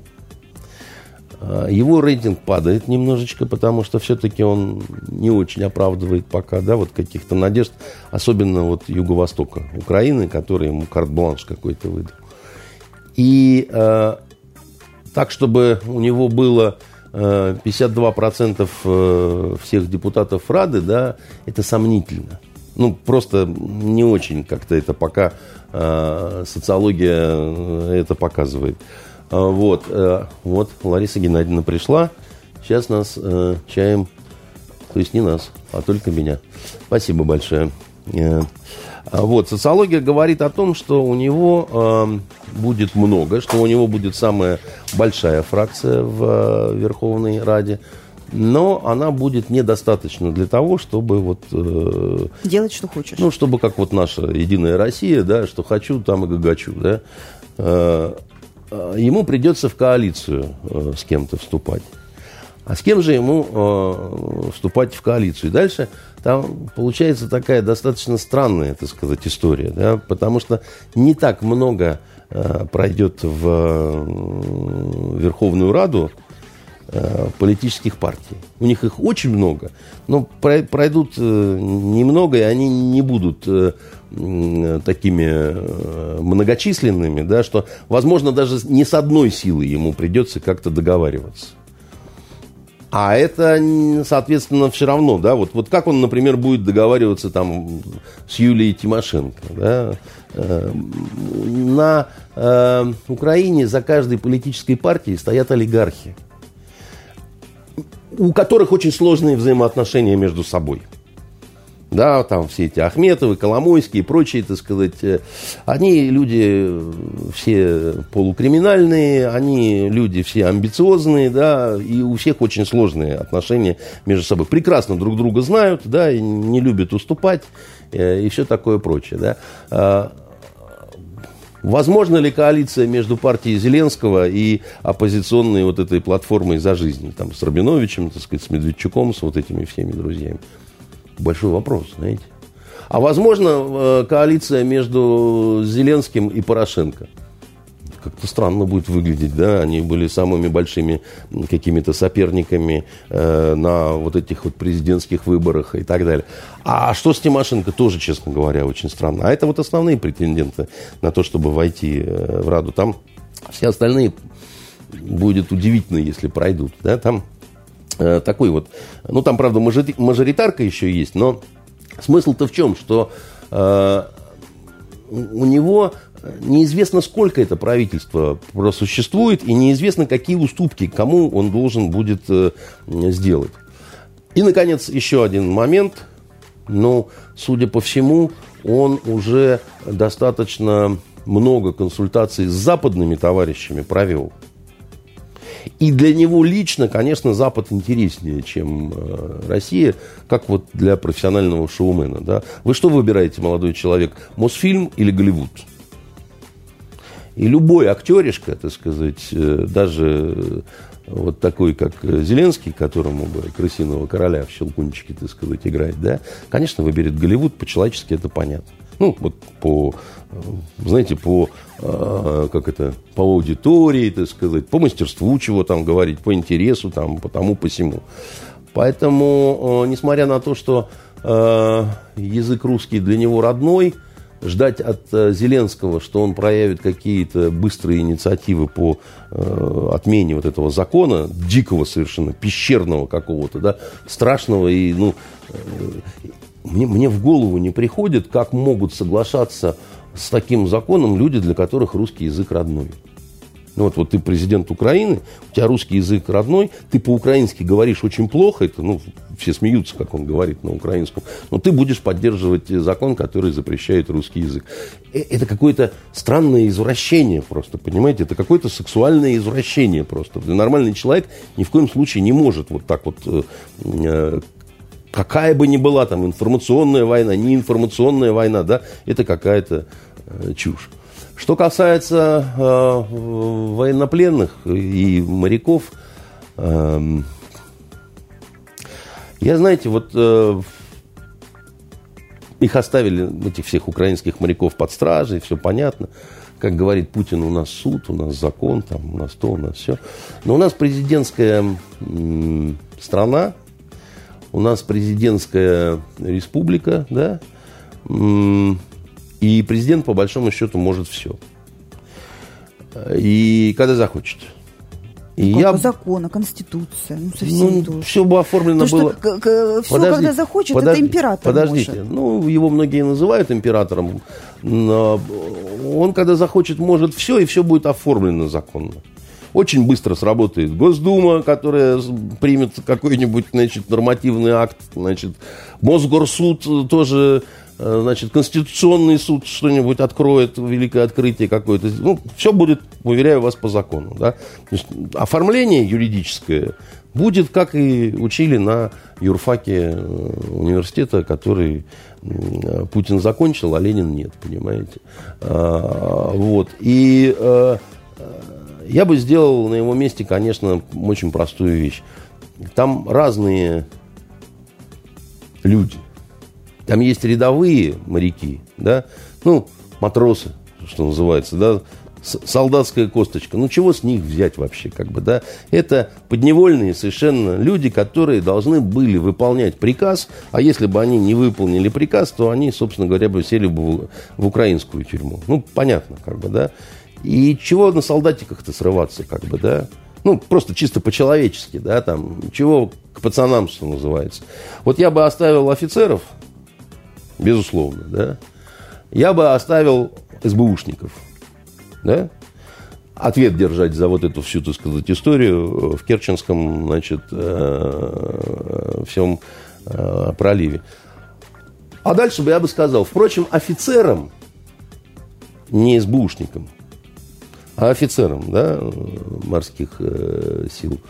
Speaker 2: Э, его рейтинг падает немножечко, потому что все-таки он не очень оправдывает пока, да, вот каких-то надежд, особенно вот Юго-Востока Украины, который ему карт-бланш какой-то выдал. И э, так, чтобы у него было 52% э, всех депутатов Рады, да, это сомнительно. Ну, просто не очень как-то это пока Э, социология э, это показывает. Э, вот, вот Лариса Геннадьевна пришла. Сейчас нас чаем, то есть не нас, а только меня. Спасибо большое. Вот, социология говорит о том, что у него будет много, что у него будет самая большая фракция в Верховной Раде но она будет недостаточно для того, чтобы вот...
Speaker 1: Э, Делать, что хочешь.
Speaker 2: Ну, чтобы как вот наша Единая Россия, да, что хочу, там и гагачу, да. Э, э, ему придется в коалицию э, с кем-то вступать. А с кем же ему э, вступать в коалицию? И дальше там получается такая достаточно странная, так сказать, история, да, потому что не так много э, пройдет в э, Верховную Раду политических партий. У них их очень много, но пройдут э, немного, и они не будут э, такими многочисленными, да, что, возможно, даже не с одной силой ему придется как-то договариваться. А это, соответственно, все равно, да, вот, вот как он, например, будет договариваться там с Юлией Тимошенко, да, на э, Украине за каждой политической партией стоят олигархи у которых очень сложные взаимоотношения между собой. да, там все эти Ахметовы, Коломойские и прочие, так сказать, э, они люди все полукриминальные, они люди все амбициозные, да, и у всех очень сложные отношения между собой. Прекрасно друг друга знают, да, и не любят уступать, э, и все такое прочее, да. Возможно ли коалиция между партией Зеленского и оппозиционной вот этой платформой «За жизнь», там, с Рабиновичем, так сказать, с Медведчуком, с вот этими всеми друзьями? большой вопрос, знаете. А возможно, э, коалиция между Зеленским и Порошенко. Как-то странно будет выглядеть, да? Они были самыми большими какими-то соперниками э, на вот этих вот президентских выборах и так далее. А что с Тимошенко, тоже, честно говоря, очень странно. А это вот основные претенденты на то, чтобы войти э, в Раду. Там все остальные будет удивительно, если пройдут, да? Там Э, такой вот, ну там, правда, мажоритарка еще есть, но смысл-то в чем, что э, у него неизвестно, сколько это правительство просуществует, и неизвестно, какие уступки кому он должен будет э, сделать. И, наконец, еще один момент. Ну, судя по всему, он уже достаточно много консультаций с западными товарищами провел. И для него лично, конечно, Запад интереснее, чем э, Россия, как вот для профессионального шоумена. Да? Вы что выбираете, молодой человек, Мосфильм или Голливуд? И любой актеришка, так сказать, э, даже вот такой, как Зеленский, которому бы крысиного короля в щелкунчике, так сказать, играть, да, конечно, выберет Голливуд, по-человечески это понятно. Ну, вот по, э, знаете, по, э, как это, по аудитории, так сказать, по мастерству, чего там говорить, по интересу, там, по тому, по всему. Поэтому, э, несмотря на то, что язык русский для него родной, ждать от Зеленского, что он проявит какие-то быстрые инициативы по отмене вот этого закона, дикого совершенно, пещерного какого-то, да, страшного и, ну, мне, мне в голову не приходит, как могут соглашаться с таким законом люди, для которых русский язык родной. Ну вот, вот ты президент Украины, у тебя русский язык родной, ты по-украински говоришь очень плохо, это, ну, все смеются, как он говорит на украинском, но ты будешь поддерживать закон, который запрещает русский язык. Э, это какое-то странное извращение просто, понимаете? Это какое-то сексуальное извращение просто. Нормальный человек ни в коем случае не может вот так вот э, э какая бы ни была там информационная война, не информационная война, да, это какая-то э, чушь. Что касается э, военнопленных и моряков, э, я, знаете, вот э, их оставили, этих всех украинских моряков под стражей, все понятно. Как говорит Путин, у нас суд, у нас закон, там, у нас то, у нас все. Но у нас президентская э, страна, у нас президентская республика, да, и президент, по большому счету, может все. И когда захочет.
Speaker 1: И я... закона, конституция, ну совсем ну, тоже.
Speaker 2: Все бы оформлено То, было.
Speaker 1: Что, к, все, подождите, когда захочет, подождите, это император
Speaker 2: Подождите,
Speaker 1: может.
Speaker 2: ну его многие называют императором, но он когда захочет, может все, и все будет оформлено законно. Очень быстро сработает Госдума, которая примет какой-нибудь значит, нормативный акт. Значит, Мосгорсуд тоже значит, Конституционный суд что-нибудь откроет, великое открытие какое-то. Ну, все будет, уверяю вас, по закону. Да? То есть, оформление юридическое будет, как и учили на юрфаке э, университета, который Путин закончил, а Ленин нет, понимаете. А, вот. И э, я бы сделал на его месте, конечно, очень простую вещь. Там разные люди. Там есть рядовые моряки, да, ну, матросы, что называется, да, солдатская косточка. Ну, чего с них взять вообще, как бы, да? Это подневольные совершенно люди, которые должны были выполнять приказ, а если бы они не выполнили приказ, то они, собственно говоря, бы сели бы в, украинскую тюрьму. Ну, понятно, как бы, да? И чего на солдатиках-то срываться, как бы, да? Ну, просто чисто по-человечески, да, там, чего к пацанам, что называется. Вот я бы оставил офицеров, безусловно, да. Я бы оставил СБУшников, да. Ответ держать за вот эту всю, так сказать, историю в Керченском, значит, э, всем э, проливе. А дальше бы я бы сказал, впрочем, офицерам, не СБУшникам, а офицерам да, морских э, сил,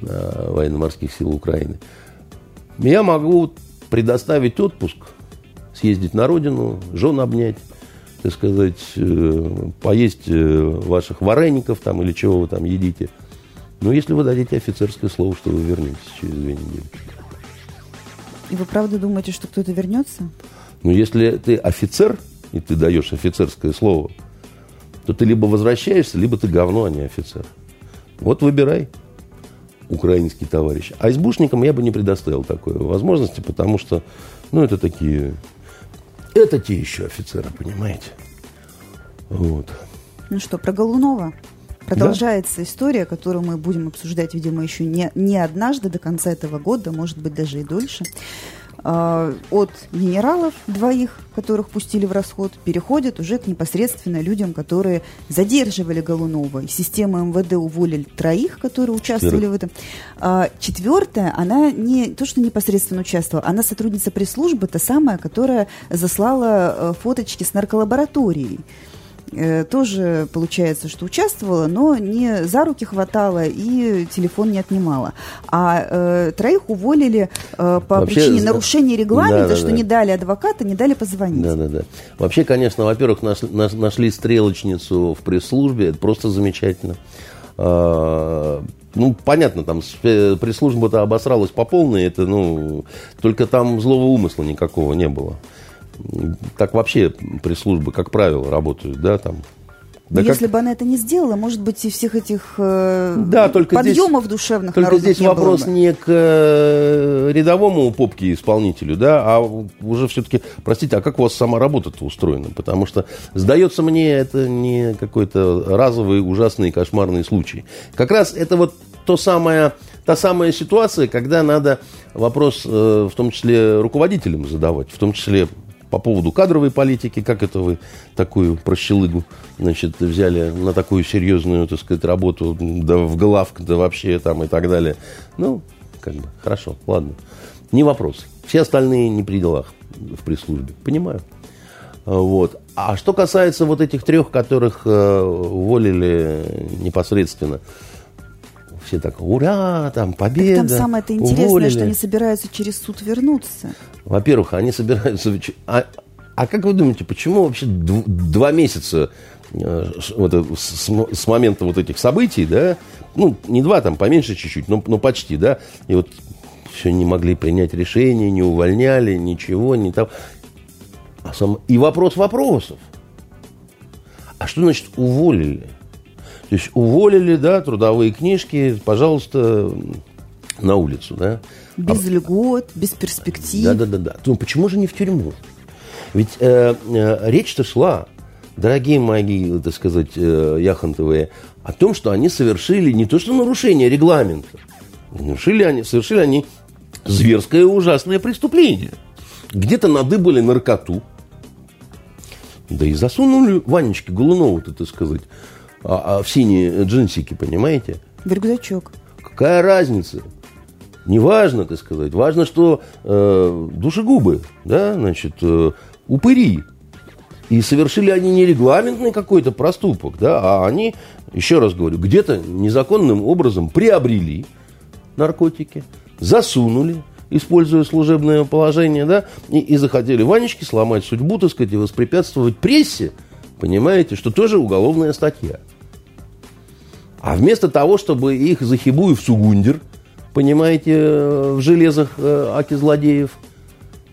Speaker 2: э, военно-морских сил Украины, я могу предоставить отпуск, съездить на родину, жен обнять, так сказать, э, поесть э, ваших вареников там или чего вы там едите. Но если вы дадите офицерское слово, что вы вернетесь через две недели.
Speaker 1: И вы правда думаете, что кто-то вернется?
Speaker 2: Ну, если ты офицер, и ты даешь офицерское слово, то ты либо возвращаешься, либо ты говно, а не офицер. Вот выбирай, украинский товарищ. А избушникам я бы не предоставил такой возможности, потому что, ну, это такие... Это те еще офицеры, понимаете? Вот.
Speaker 1: Ну что, про Голунова? Продолжается да? история, которую мы будем обсуждать, видимо, еще не, не однажды до конца этого года, может быть, даже и дольше. А, от генералов двоих, которых пустили в расход, переходят уже к непосредственно людям, которые задерживали Голунова. Из системы МВД уволили троих, которые участвовали в этом. А, четвертая, она не то, что непосредственно участвовала, она сотрудница пресс-службы, та самая, которая заслала э, фоточки с нарколабораторией. Э, тоже получается, что участвовала, но не за руки хватала и телефон не отнимала. А э, троих уволили э, по Вообще, причине нарушения регламента, да, да, что да. не дали адвоката, не дали позвонить.
Speaker 2: Да, да, да. Вообще, конечно, во-первых, наш, наш, нашли стрелочницу в пресс-службе, это просто замечательно. А, ну, понятно, там пресс-служба-то обосралась по полной, это, ну, только там злого умысла никакого не было так вообще пресс-службы, как правило, работают, да, там.
Speaker 1: Да
Speaker 2: как...
Speaker 1: Если бы она это не сделала, может быть, и всех этих э, да, только подъемов
Speaker 2: здесь,
Speaker 1: душевных
Speaker 2: Только здесь
Speaker 1: не
Speaker 2: вопрос
Speaker 1: бы.
Speaker 2: не к э, рядовому попке исполнителю, да, а уже все-таки, простите, а как у вас сама работа-то устроена? Потому что, сдается мне, это не какой-то разовый, ужасный, кошмарный случай. Как раз это вот то самое, та самая ситуация, когда надо вопрос, э, в том числе руководителям задавать, в том числе по поводу кадровой политики, как это вы такую прощелыгу, значит, взяли на такую серьезную, так сказать, работу, да в главк, да вообще там и так далее. Ну, как бы, хорошо, ладно. Не вопрос. Все остальные не при делах в пресс-службе. Понимаю. Вот. А что касается вот этих трех, которых э, уволили непосредственно, все так, ура, там победа. Так
Speaker 1: там самое-то интересное, уволили. что они собираются через суд вернуться.
Speaker 2: Во-первых, они собираются... А, а как вы думаете, почему вообще два месяца э, вот, с, с момента вот этих событий, да, ну, не два, там, поменьше чуть-чуть, но, но почти, да, и вот все не могли принять решение, не увольняли, ничего, не там. А сам... И вопрос вопросов. А что значит уволили? То есть уволили, да, трудовые книжки, пожалуйста, на улицу, да.
Speaker 1: Без а... льгот, без перспектив.
Speaker 2: Да, да, да, да. Ну почему же не в тюрьму? Ведь э, э, речь-то шла, дорогие мои, так сказать, э, яхонтовые, о том, что они совершили не то что нарушение регламента, нарушили они, совершили они зверское ужасное преступление. Где-то надыбали наркоту, да и засунули Ванечке Голунову-то, так сказать, а, а в синие джинсики, понимаете?
Speaker 1: В рюкзачок.
Speaker 2: Какая разница? Не важно, так сказать. Важно, что э, душегубы, да, значит, э, упыри. И совершили они не регламентный какой-то проступок, да, а они, еще раз говорю, где-то незаконным образом приобрели наркотики, засунули, используя служебное положение, да, и, и захотели Ванечке сломать судьбу, так сказать, и воспрепятствовать прессе, понимаете, что тоже уголовная статья. А вместо того, чтобы их захибую в Сугундер, понимаете, в железах э, аки злодеев,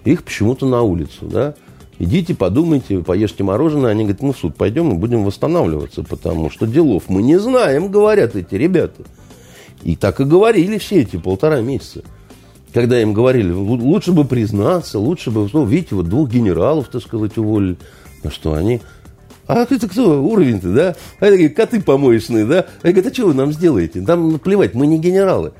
Speaker 2: их почему-то на улицу, да. Идите, подумайте, поешьте мороженое. Они говорят, ну, в суд пойдем и будем восстанавливаться, потому что делов мы не знаем, говорят эти ребята. И так и говорили все эти полтора месяца. Когда им говорили, лучше бы признаться, лучше бы, ну, видите, вот двух генералов, так сказать, уволили. На что они а это кто? Уровень-то, да? А это такие коты помоечные, да? Я говорю, а что вы нам сделаете? Там плевать, мы не генералы.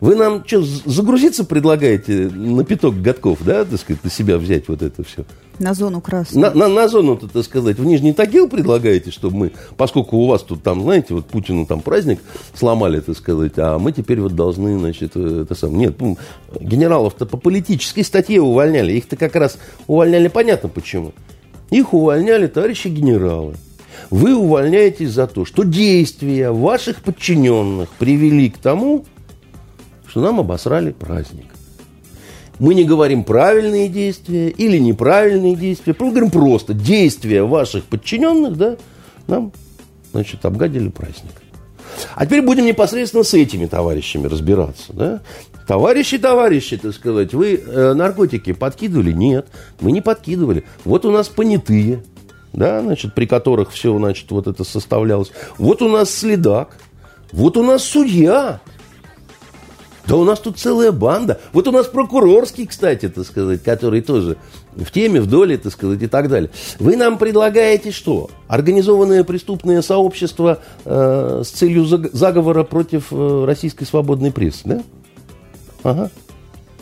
Speaker 2: Вы нам что, загрузиться предлагаете на пяток годков, да, так сказать, на себя взять вот это все?
Speaker 1: На зону красную.
Speaker 2: На, на, на зону-то, так сказать, в Нижний Тагил предлагаете, чтобы мы, поскольку у вас тут там, знаете, вот Путину там праздник сломали, так сказать, а мы теперь вот должны, значит, э, это сам. Нет, генералов-то по политической статье увольняли. Их-то как раз увольняли, понятно почему. Их увольняли товарищи генералы. Вы увольняетесь за то, что действия ваших подчиненных привели к тому, что нам обосрали праздник. Мы не говорим правильные действия или неправильные действия. Мы говорим просто действия ваших подчиненных, да, нам, значит, обгадили праздник. А теперь будем непосредственно с этими товарищами разбираться. Да? Товарищи, товарищи, так сказать, вы э, наркотики подкидывали? Нет, мы не подкидывали. Вот у нас понятые, да, значит, при которых все, значит, вот это составлялось. Вот у нас следак, вот у нас судья, да у нас тут целая банда. Вот у нас прокурорский, кстати, так сказать, который тоже в теме, в доле, так сказать, и так далее. Вы нам предлагаете что? Организованное преступное сообщество э, с целью заговора против э, российской свободной прессы, да?
Speaker 1: Ага.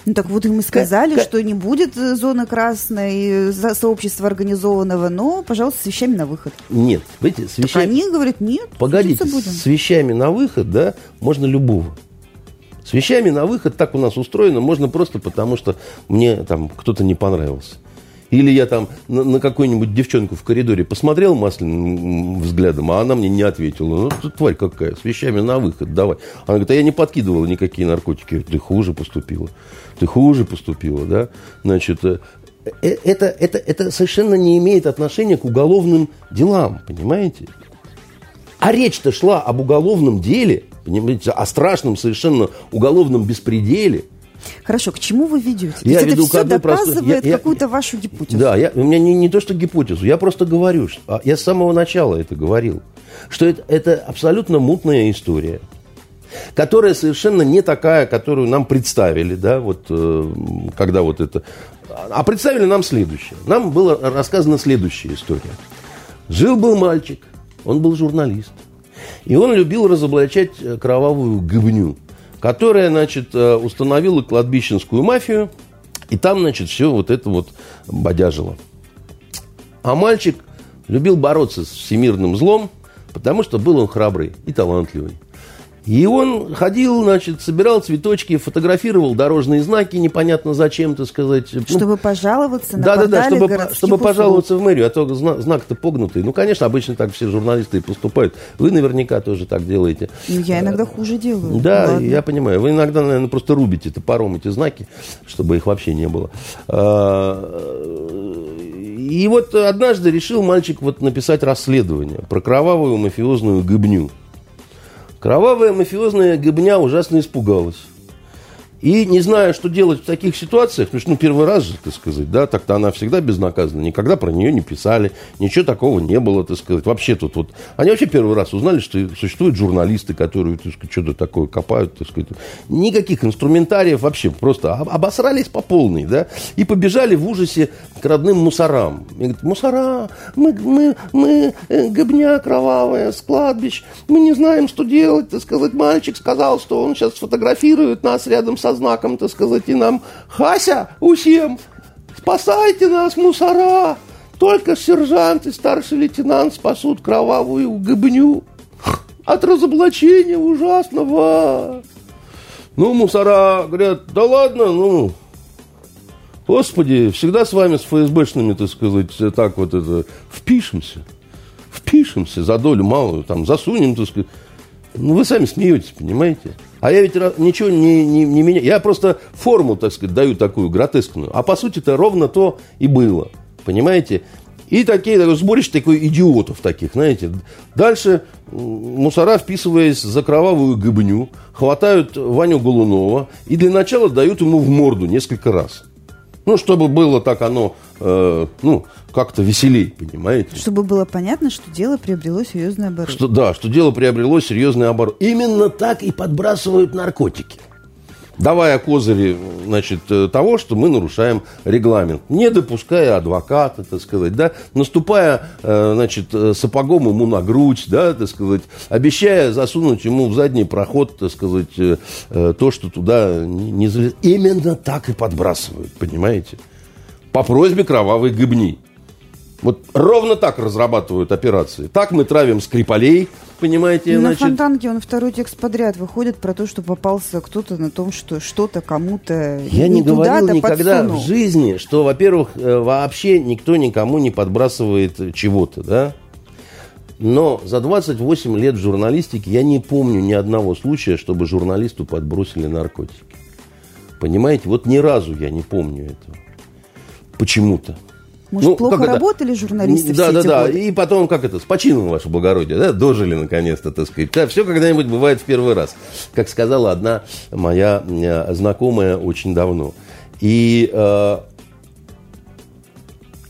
Speaker 1: Ну так вот им и сказали, как, что не будет э, зоны красной, э, сообщества организованного, но, пожалуйста, с вещами на выход.
Speaker 2: Нет, видите, с вещами...
Speaker 1: Так они говорят, нет,
Speaker 2: Погодите, с вещами на выход, да, можно любого. С вещами на выход так у нас устроено, можно просто потому, что мне там кто-то не понравился. Или я там на, на какую-нибудь девчонку в коридоре посмотрел масляным взглядом, а она мне не ответила. Ну, ты тварь какая, с вещами на выход, давай. Она говорит, а я не подкидывала никакие наркотики. Ты хуже поступила. Ты хуже поступила, да? Значит, э, э, это, это, это совершенно не имеет отношения к уголовным делам, понимаете? А речь-то шла об уголовном деле, понимаете, о страшном совершенно уголовном беспределе.
Speaker 1: Хорошо, к чему вы ведете?
Speaker 2: Я веду
Speaker 1: это все
Speaker 2: доказывает
Speaker 1: я, какую-то я, вашу гипотезу.
Speaker 2: Да, я, у меня не, не то, что гипотезу, я просто говорю, что, а, я с самого начала это говорил, что это, это абсолютно мутная история, которая совершенно не такая, которую нам представили, да, вот, э, когда вот это... А представили нам следующее. Нам была рассказана следующая история. Жил-был мальчик, он был журналист. И он любил разоблачать э, кровавую гыбню, которая, значит, э, установила кладбищенскую мафию, и там, значит, все вот это вот бодяжило. А мальчик любил бороться с всемирным злом, потому что был он храбрый и талантливый. И он ходил, значит, собирал цветочки, фотографировал дорожные знаки, непонятно зачем, так сказать.
Speaker 1: Ну, чтобы ну, пожаловаться на
Speaker 2: Да, да, да, чтобы, чтобы пожаловаться в мэрию, а то знак, знак-то погнутый. Ну, конечно, обычно так все журналисты и поступают. Вы наверняка тоже так делаете.
Speaker 1: Ну, я иногда хуже делаю.
Speaker 2: Да, Ладно. я понимаю. Вы иногда, наверное, просто рубите топором эти знаки, чтобы их вообще не было. А, и вот однажды решил мальчик вот написать расследование про кровавую мафиозную гыбню. Кровавая мафиозная гыбня ужасно испугалась. И не зная, что делать в таких ситуациях, потому что, ну, первый раз же, так сказать, да, так-то она всегда безнаказана, никогда про нее не писали, ничего такого не было, так сказать. Вообще тут вот, они вообще первый раз узнали, что существуют журналисты, которые, так сказать, что-то такое копают, так сказать. Никаких инструментариев вообще, просто обосрались по полной, да, и побежали в ужасе к родным мусорам. И говорят, мусора, мы, мы, мы, э, гобня кровавая с кладбищ, мы не знаем, что делать, так сказать. Мальчик сказал, что он сейчас сфотографирует нас рядом с со знаком, так сказать, и нам «Хася, усем, спасайте нас, мусора! Только сержант и старший лейтенант спасут кровавую гыбню от разоблачения ужасного!» Ну, мусора говорят, да ладно, ну, Господи, всегда с вами, с ФСБшными, так сказать, так вот это, впишемся. Впишемся за долю малую, там, засунем, так сказать. Ну, вы сами смеетесь, понимаете? А я ведь ничего не, не, не меняю. Я просто форму, так сказать, даю такую гротескную. А по сути это ровно то и было. Понимаете? И такие, такое сборище такой идиотов таких, знаете. Дальше мусора, вписываясь за кровавую гыбню, хватают Ваню Голунова и для начала дают ему в морду несколько раз. Ну, чтобы было так оно, э, ну, как-то веселей, понимаете?
Speaker 1: Чтобы было понятно, что дело приобрело серьезный оборот.
Speaker 2: Что, да, что дело приобрело серьезный оборот. Именно так и подбрасывают наркотики давая козыри значит, э, того, что мы нарушаем регламент, не допуская адвоката, так сказать, да, наступая э, значит, э, сапогом ему на грудь, да, так сказать, обещая засунуть ему в задний проход, так сказать, то, что туда не залез. Именно так и подбрасывают, понимаете? по просьбе кровавой гыбни. Вот ровно так разрабатывают операции. Так мы травим Скрипалей, понимаете?
Speaker 1: На
Speaker 2: значит...
Speaker 1: Фонтанке он второй текст подряд выходит про то, что попался кто-то на том, что что-то кому-то
Speaker 2: Я не, не говорил никогда
Speaker 1: подсунул.
Speaker 2: в жизни, что, во-первых, э, вообще никто никому не подбрасывает чего-то, да? Но за 28 лет в журналистике я не помню ни одного случая, чтобы журналисту подбросили наркотики. Понимаете? Вот ни разу я не помню этого. Почему-то.
Speaker 1: Может, ну, плохо работали это? журналисты
Speaker 2: Да,
Speaker 1: все
Speaker 2: да,
Speaker 1: эти
Speaker 2: да.
Speaker 1: годы?
Speaker 2: И потом, как это, с почином, ваше благородие, да, дожили наконец-то, так сказать. Да, все когда-нибудь бывает в первый раз. Как сказала одна моя э, знакомая очень давно. И, э,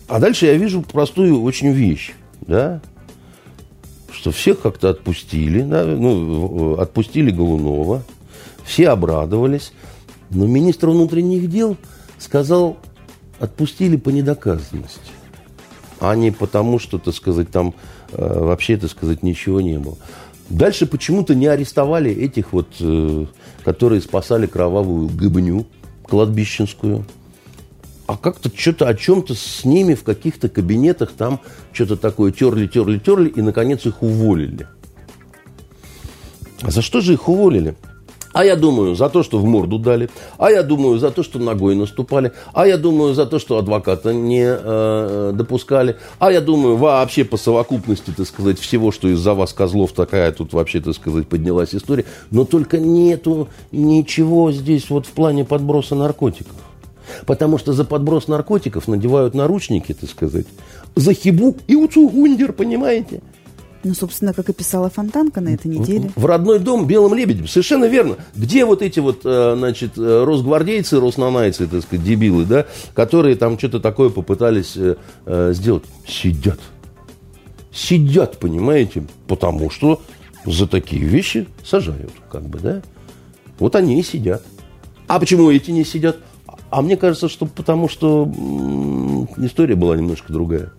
Speaker 2: а дальше я вижу простую очень вещь, да, что всех как-то отпустили, да, ну, отпустили Голунова, все обрадовались, но министр внутренних дел сказал, отпустили по недоказанности, а не потому, что, так сказать, там э, вообще, так сказать, ничего не было. Дальше почему-то не арестовали этих вот, э, которые спасали кровавую гыбню кладбищенскую. А как-то что-то о чем-то с ними в каких-то кабинетах там что-то такое терли, терли, терли, и, наконец, их уволили. А за что же их уволили? А я думаю, за то, что в морду дали. А я думаю, за то, что ногой наступали. А я думаю, за то, что адвоката не э, допускали. А я думаю, вообще по совокупности, так сказать, всего, что из-за вас, козлов, такая тут вообще, так сказать, поднялась история. Но только нету ничего здесь вот в плане подброса наркотиков. Потому что за подброс наркотиков надевают наручники, так сказать, за хибу и уцугундер, понимаете?
Speaker 1: Ну, собственно, как и писала Фонтанка на этой неделе.
Speaker 2: В, родной дом белым лебедем. Совершенно верно. Где вот эти вот, э, значит, э, росгвардейцы, роснанайцы, так сказать, дебилы, да, которые там что-то такое попытались э, сделать? Сидят. Сидят, понимаете? Потому что за такие вещи сажают, как бы, да? Вот они и сидят. А почему эти не сидят? А мне кажется, что потому что история была немножко другая.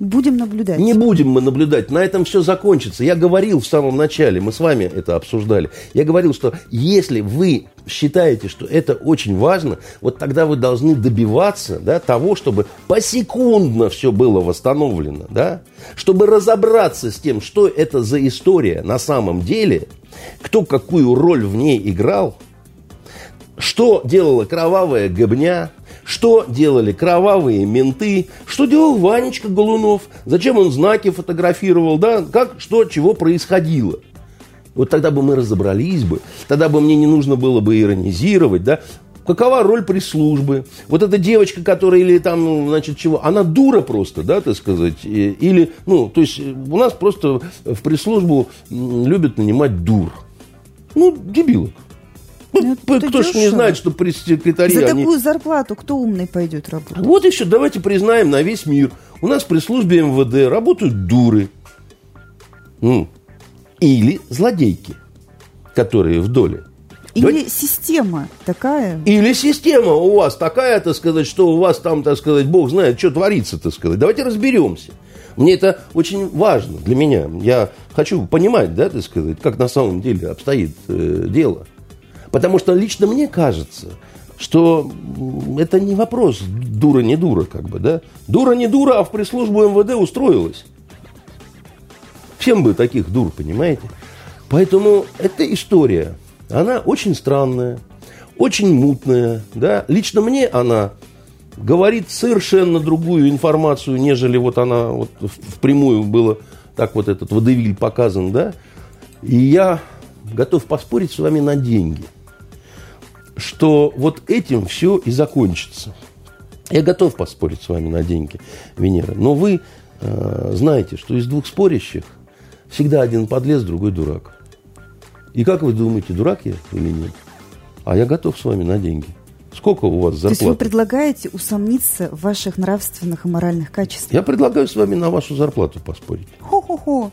Speaker 1: Будем наблюдать.
Speaker 2: Не будем мы наблюдать. На этом все закончится. Я говорил в самом начале, мы с вами это обсуждали. Я говорил, что если вы считаете, что это очень важно, вот тогда вы должны добиваться да, того, чтобы посекундно все было восстановлено. Да? Чтобы разобраться с тем, что это за история на самом деле, кто какую роль в ней играл, что делала кровавая гобня, что делали кровавые менты, что делал Ванечка Голунов, зачем он знаки фотографировал, да, как, что, чего происходило. Вот тогда бы мы разобрались бы, тогда бы мне не нужно было бы иронизировать, да, какова роль пресс-службы. Вот эта девочка, которая или там, ну, значит, чего, она дура просто, да, так сказать, или, ну, то есть у нас просто в пресс-службу любят нанимать дур. Ну, дебилок. Ну, ну кто ж не знает, что пресс-секретари...
Speaker 1: За они... такую зарплату кто умный пойдет работать?
Speaker 2: Вот еще давайте признаем на весь мир. У нас при службе МВД работают дуры. Ну, или злодейки, которые в доле.
Speaker 1: Или Давайте... система такая.
Speaker 2: Или система у вас такая, так сказать, что у вас там, так сказать, Бог знает, что творится, так сказать. Давайте разберемся. Мне это очень важно для меня. Я хочу понимать, да, так сказать, как на самом деле обстоит э, дело. Потому что лично мне кажется, что это не вопрос дура не дура, как бы, да? Дура не дура, а в пресс-службу МВД устроилась. Всем бы таких дур, понимаете? Поэтому эта история, она очень странная, очень мутная, да? Лично мне она говорит совершенно другую информацию, нежели вот она вот впрямую было так вот этот водевиль показан, да? И я готов поспорить с вами на деньги – что вот этим все и закончится. Я готов поспорить с вами на деньги, Венера. Но вы э, знаете, что из двух спорящих всегда один подлез, другой дурак. И как вы думаете, дурак я или нет? А я готов с вами на деньги. Сколько у вас зарплата?
Speaker 1: То есть вы предлагаете усомниться в ваших нравственных и моральных качествах?
Speaker 2: Я предлагаю с вами на вашу зарплату поспорить.
Speaker 1: Хо-хо-хо.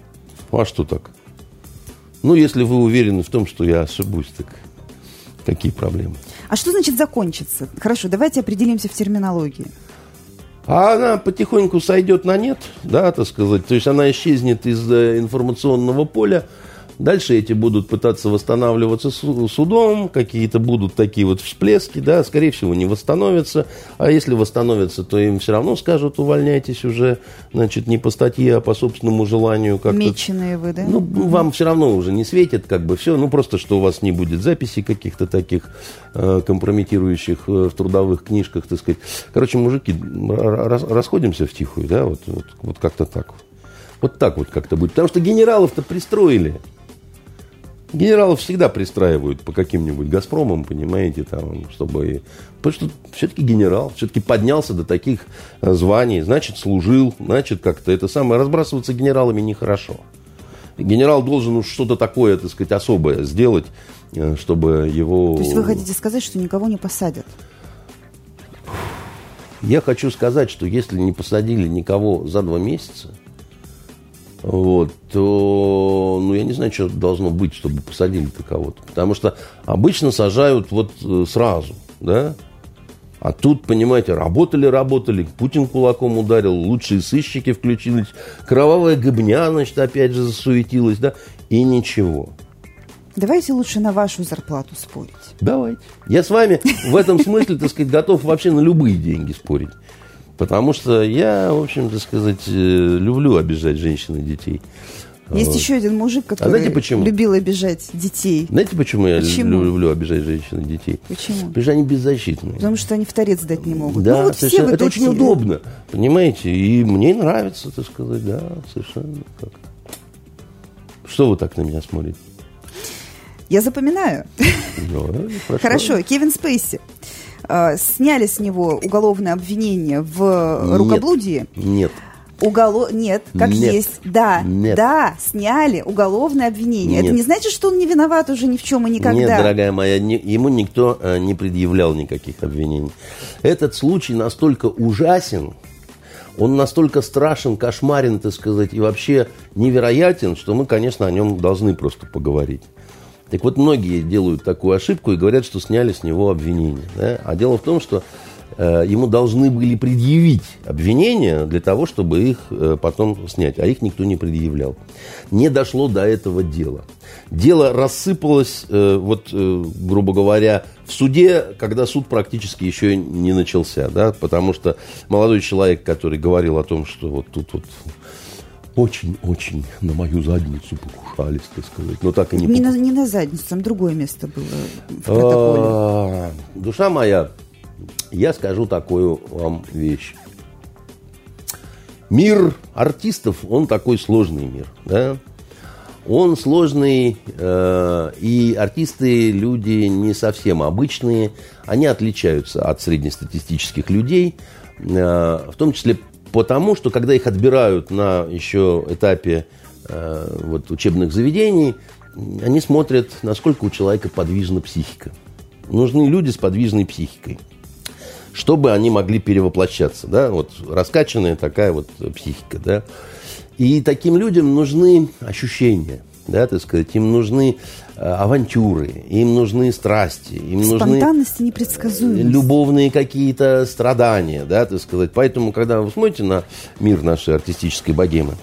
Speaker 2: А что так? Ну, если вы уверены в том, что я ошибусь, так Какие проблемы?
Speaker 1: А что значит закончится? Хорошо, давайте определимся в терминологии.
Speaker 2: А она потихоньку сойдет на нет, да, так сказать. То есть она исчезнет из э, информационного поля. Дальше эти будут пытаться восстанавливаться судом, какие-то будут такие вот всплески, да, скорее всего, не восстановятся. А если восстановятся, то им все равно скажут, увольняйтесь уже, значит, не по статье, а по собственному желанию.
Speaker 1: Как Меченые вы, да?
Speaker 2: Ну, вам все равно уже не светит, как бы все, ну, просто, что у вас не будет записей каких-то таких э, компрометирующих э, в трудовых книжках, так сказать. Короче, мужики, рас, расходимся в тихую, да, вот, вот, вот как-то так. Вот так вот как-то будет. Потому что генералов-то пристроили. Генералов всегда пристраивают по каким-нибудь «Газпромам», понимаете, там, чтобы... Потому что все-таки генерал, все-таки поднялся до таких э, званий, значит, служил, значит, как-то это самое... Разбрасываться генералами нехорошо. Генерал должен уж что-то такое, так сказать, особое сделать, э, чтобы его...
Speaker 1: То есть вы хотите сказать, что никого не посадят?
Speaker 2: Я хочу сказать, что если не посадили никого за два месяца, вот, то, ну, я не знаю, что должно быть, чтобы посадили-то кого-то. Потому что обычно сажают вот э, сразу, да. А тут, понимаете, работали, работали, Путин кулаком ударил, лучшие сыщики включились, кровавая гыбня, значит, опять же засуетилась, да, и ничего.
Speaker 1: Давайте лучше на вашу зарплату спорить.
Speaker 2: Давайте. Я с вами в этом смысле, так сказать, готов вообще на любые деньги спорить. Потому что я, в общем, так сказать, э, люблю обижать женщин и детей.
Speaker 1: Есть вот. еще один мужик, который а знаете, почему? любил обижать детей.
Speaker 2: Знаете, почему, почему? я люблю обижать женщин и детей?
Speaker 1: Почему?
Speaker 2: Потому что они беззащитные.
Speaker 1: Потому что они в торец дать не могут.
Speaker 2: Да, ну, вот все это такие. очень удобно, понимаете? И мне нравится, так сказать, да, совершенно как. Что вы так на меня смотрите?
Speaker 1: Я запоминаю.
Speaker 2: Ну,
Speaker 1: хорошо. Кевин Спейси. Э, сняли с него уголовное обвинение в рукоблудии.
Speaker 2: Нет.
Speaker 1: Уголо... Нет, как Нет. есть. Да, Нет. да, сняли уголовное обвинение. Нет. Это не значит, что он не виноват уже ни в чем и никогда.
Speaker 2: Нет, дорогая моя, не, ему никто э, не предъявлял никаких обвинений. Этот случай настолько ужасен, он настолько страшен, кошмарен, так сказать, и вообще невероятен, что мы, конечно, о нем должны просто поговорить. Так вот, многие делают такую ошибку и говорят, что сняли с него обвинение. Да? А дело в том, что э, ему должны были предъявить обвинения для того, чтобы их э, потом снять. А их никто не предъявлял. Не дошло до этого дела. Дело рассыпалось, э, вот, э, грубо говоря, в суде, когда суд практически еще не начался. Да? Потому что молодой человек, который говорил о том, что вот тут вот очень-очень на мою задницу покушались, так сказать. Но так и не,
Speaker 1: не, на, не на задницу, там другое место было в протоколе. А,
Speaker 2: душа моя, я скажу такую вам вещь. Мир артистов, он такой сложный мир, да? Он сложный, э, и артисты люди не совсем обычные, они отличаются от среднестатистических людей, э, в том числе потому что когда их отбирают на еще этапе э, вот, учебных заведений, они смотрят, насколько у человека подвижна психика. Нужны люди с подвижной психикой, чтобы они могли перевоплощаться. Да? Вот раскачанная такая вот психика. Да? И таким людям нужны ощущения – да, так сказать, им нужны э, авантюры, им нужны страсти, им
Speaker 1: Спонтанность нужны непредсказуемость.
Speaker 2: любовные какие-то страдания, да, так сказать. Поэтому, когда вы смотрите на мир нашей артистической богемы,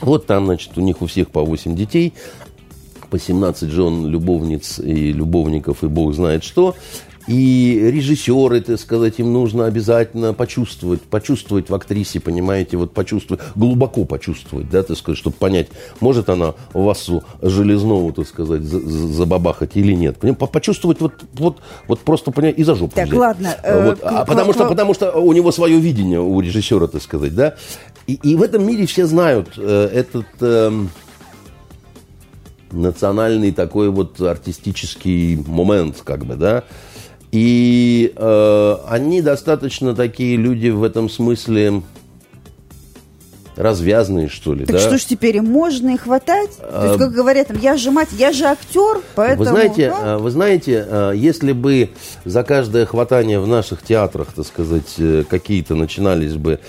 Speaker 2: вот там, значит, у них у всех по 8 детей, по 17 жен, любовниц и любовников, и бог знает что. И режиссеры, так сказать, им нужно обязательно почувствовать, почувствовать в актрисе, понимаете, вот почувствовать, глубоко почувствовать, да, так сказать, чтобы понять, может она Васу Железнову, так сказать, забабахать или нет. Почувствовать вот, вот, вот просто понять и за жопу
Speaker 1: Так,
Speaker 2: взять.
Speaker 1: ладно.
Speaker 2: Э, вот, а, потому, что, потому что у него свое видение, у режиссера, так сказать, да. И, и в этом мире все знают э, этот... Э, национальный такой вот артистический момент, как бы, да, и э, они достаточно такие люди в этом смысле развязные, что ли.
Speaker 1: Так
Speaker 2: да?
Speaker 1: что ж теперь можно и хватать? То есть, как говорят, там, я же мать, я же актер, поэтому...
Speaker 2: Вы знаете, да? вы знаете, э, если бы за каждое хватание в наших театрах, так сказать, э, какие-то начинались бы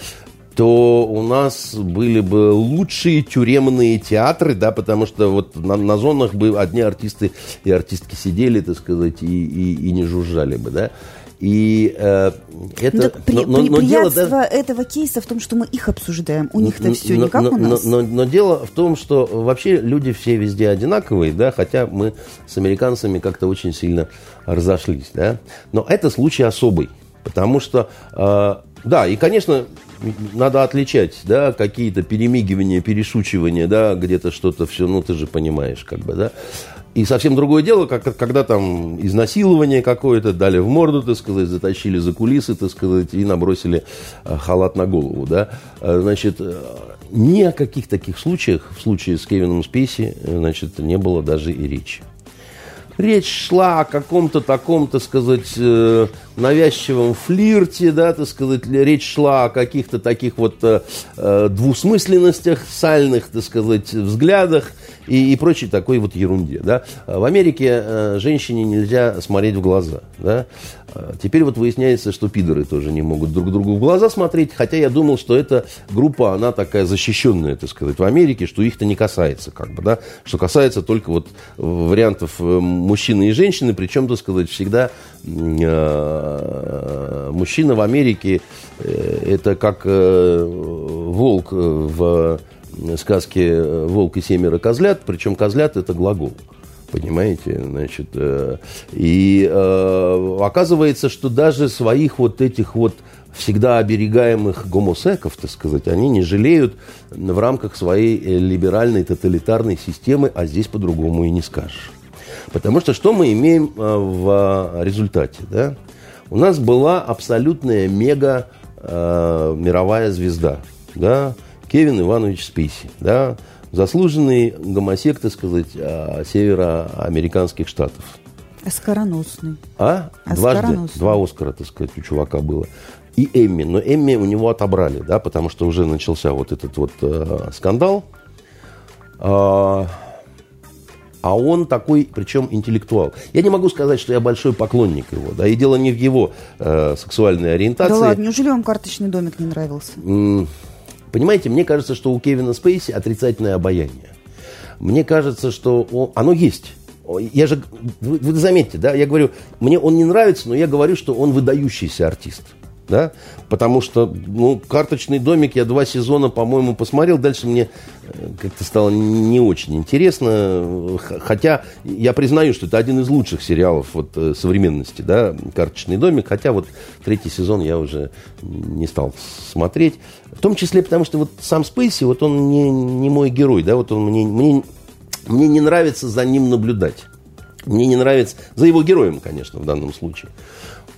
Speaker 2: то у нас были бы лучшие тюремные театры, да, потому что вот на, на зонах бы одни артисты и артистки сидели, так сказать, и, и, и не жужжали бы, да.
Speaker 1: И э, это... Ну, при, но, но, но дело, да, этого кейса в том, что мы их обсуждаем. У них-то все но, не как
Speaker 2: но,
Speaker 1: у нас.
Speaker 2: Но, но, но дело в том, что вообще люди все везде одинаковые, да, хотя мы с американцами как-то очень сильно разошлись, да. Но это случай особый, потому что, э, да, и, конечно, надо отличать, да, какие-то перемигивания, перешучивания, да, где-то что-то все, ну, ты же понимаешь, как бы, да. И совсем другое дело, как, когда там изнасилование какое-то дали в морду, так сказать, затащили за кулисы, так сказать, и набросили э, халат на голову, да. Э, значит, э, ни о каких таких случаях, в случае с Кевином Спейси, значит, не было даже и речи. Речь шла о каком-то таком, так сказать, навязчивом флирте, да, так сказать, речь шла о каких-то таких вот двусмысленностях, сальных, так сказать, взглядах, и, и прочей такой вот ерунде. Да? В Америке э, женщине нельзя смотреть в глаза. Да? А теперь вот выясняется, что пидоры тоже не могут друг другу в глаза смотреть, хотя я думал, что эта группа, она такая защищенная, так сказать, в Америке, что их-то не касается, как бы, да, что касается только вот вариантов э, мужчины и женщины, причем, так сказать, всегда э, мужчина в Америке это как волк в сказки э, «Волк и семеро козлят», причем козлят – это глагол. Понимаете, значит, э, и э, оказывается, что даже своих вот этих вот всегда оберегаемых гомосеков, так сказать, они не жалеют в рамках своей либеральной тоталитарной системы, а здесь по-другому и не скажешь. Потому что что мы имеем в результате? Да? У нас была абсолютная мега э, мировая звезда. Да? Кевин Иванович Списи, да, заслуженный гомосек, так сказать, а, североамериканских штатов.
Speaker 1: Оскароносный.
Speaker 2: А? Дважды. Два Оскара, так сказать, у чувака было. И Эмми. Но Эмми у него отобрали, да, потому что уже начался вот этот вот э, скандал. А, а он такой, причем интеллектуал. Я не могу сказать, что я большой поклонник его, да, и дело не в его э, сексуальной ориентации. Да
Speaker 1: ладно, неужели вам карточный домик не нравился?
Speaker 2: Понимаете, мне кажется, что у Кевина Спейси отрицательное обаяние. Мне кажется, что он, оно есть. Я же, вы, вы заметьте, да, я говорю, мне он не нравится, но я говорю, что он выдающийся артист да, потому что, ну, «Карточный домик» я два сезона, по-моему, посмотрел, дальше мне э, как-то стало не очень интересно, хотя я признаю, что это один из лучших сериалов вот э, современности, да, «Карточный домик», хотя вот третий сезон я уже не стал смотреть, в том числе потому, что вот сам Спейси, вот он не, не мой герой, да, вот он мне, мне, мне не нравится за ним наблюдать. Мне не нравится, за его героем, конечно, в данном случае.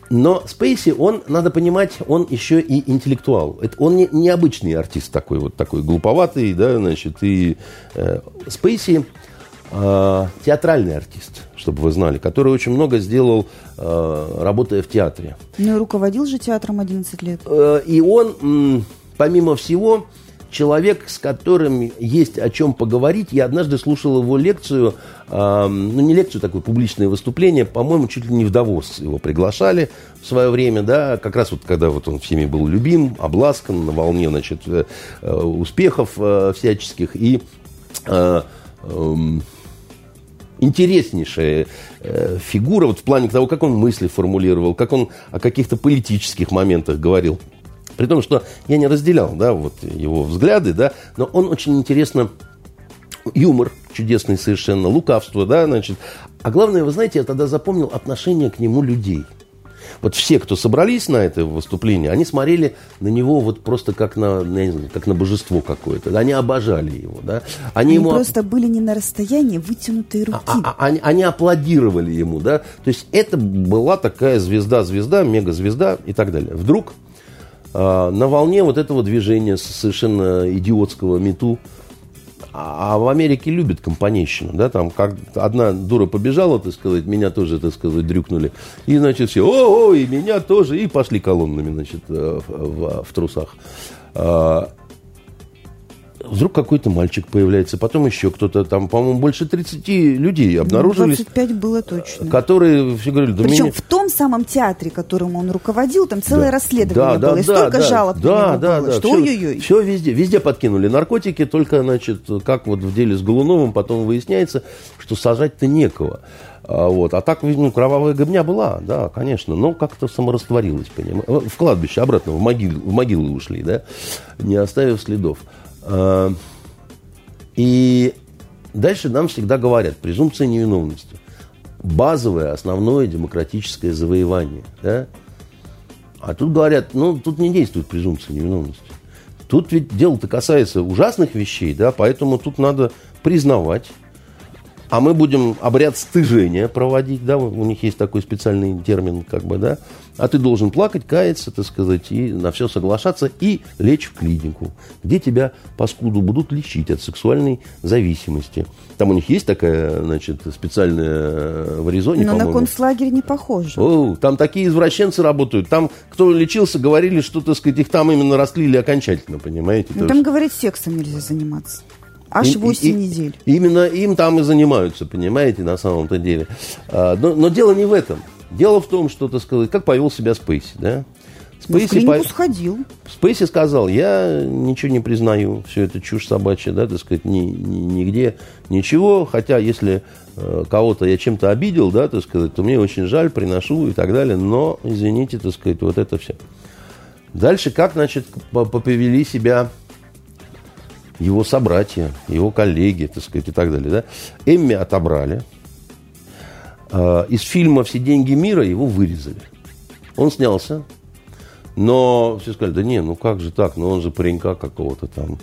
Speaker 2: Но Спейси, он, надо понимать, он еще и интеллектуал. Это, он не, необычный артист такой, вот такой глуповатый, да, значит, и э, Спейси э, театральный артист, чтобы вы знали, который очень много сделал, э, работая в театре.
Speaker 1: Ну и руководил же театром 11 лет.
Speaker 2: Э, и он, м, помимо всего, человек, с которым есть о чем поговорить. Я однажды слушал его лекцию, э, ну не лекцию, такое публичное выступление, по-моему, чуть ли не в Давос его приглашали в свое время, да, как раз вот когда вот он всеми был любим, обласкан, на волне, значит, э, успехов э, всяческих и э, э, интереснейшая э, фигура вот в плане того, как он мысли формулировал, как он о каких-то политических моментах говорил. При том, что я не разделял, да, вот его взгляды, да, но он очень интересно юмор чудесный совершенно, лукавство, да, значит. А главное, вы знаете, я тогда запомнил отношение к нему людей. Вот все, кто собрались на это выступление, они смотрели на него вот просто как на, знаю, как на божество какое-то. Они обожали его, да.
Speaker 1: Они, они ему... просто были не на расстоянии вытянутой руки. А,
Speaker 2: а, а, они, они аплодировали ему, да. То есть это была такая звезда-звезда, мегазвезда и так далее. Вдруг а, на волне вот этого движения совершенно идиотского мету. А, а в Америке любят компанейщину, да, там как одна дура побежала, так сказать, меня тоже, так сказать, дрюкнули. И, значит, все, о, о, и меня тоже, и пошли колоннами, значит, э, в, в, в трусах. Вдруг какой-то мальчик появляется, потом еще кто-то там, по-моему, больше 30 людей обнаружились.
Speaker 1: 25 было точно.
Speaker 2: Которые все говорили, да
Speaker 1: Причем меня... в том самом театре, которым он руководил, там целое да. расследование да, было, да, и столько да, жалоб
Speaker 2: да, да, было, да, что ой-ой-ой. Все везде, везде подкинули наркотики, только, значит, как вот в деле с Голуновым потом выясняется, что сажать-то некого. А, вот. а так, ну, кровавая гобня была, да, конечно, но как-то саморастворилась, понимаешь. В кладбище обратно, в могилы, в могилы ушли, да, не оставив следов. А, и дальше нам всегда говорят, презумпция невиновности. Базовое, основное демократическое завоевание, да. А тут говорят, ну, тут не действует презумпция невиновности. Тут ведь дело-то касается ужасных вещей, да, поэтому тут надо признавать, а мы будем обряд стыжения проводить, да, у них есть такой специальный термин, как бы, да, а ты должен плакать, каяться, так сказать, и на все соглашаться, и лечь в клинику, где тебя, паскуду, будут лечить от сексуальной зависимости. Там у них есть такая, значит, специальная э, в Аризоне,
Speaker 1: Но на концлагерь не похоже.
Speaker 2: О, там такие извращенцы работают. Там, кто лечился, говорили, что, так сказать, их там именно растлили окончательно, понимаете?
Speaker 1: Ну, там, говорит, сексом нельзя заниматься. Аж 8 и, недель.
Speaker 2: Именно им там и занимаются, понимаете, на самом-то деле. А, но, но дело не в этом. Дело в том, что, так сказать, как повел себя Спейси, да?
Speaker 1: Спейси ну, в клинику по... сходил.
Speaker 2: Спейси сказал, я ничего не признаю, все это чушь собачья, да, так сказать, ни, ни, нигде ничего, хотя если э, кого-то я чем-то обидел, да, так сказать, то мне очень жаль, приношу и так далее, но, извините, так сказать, вот это все. Дальше как, значит, повели себя его собратья, его коллеги, так сказать, и так далее. Да? Эмми отобрали. А, из фильма «Все деньги мира» его вырезали. Он снялся, но все сказали, да не, ну как же так, ну он же паренька какого-то там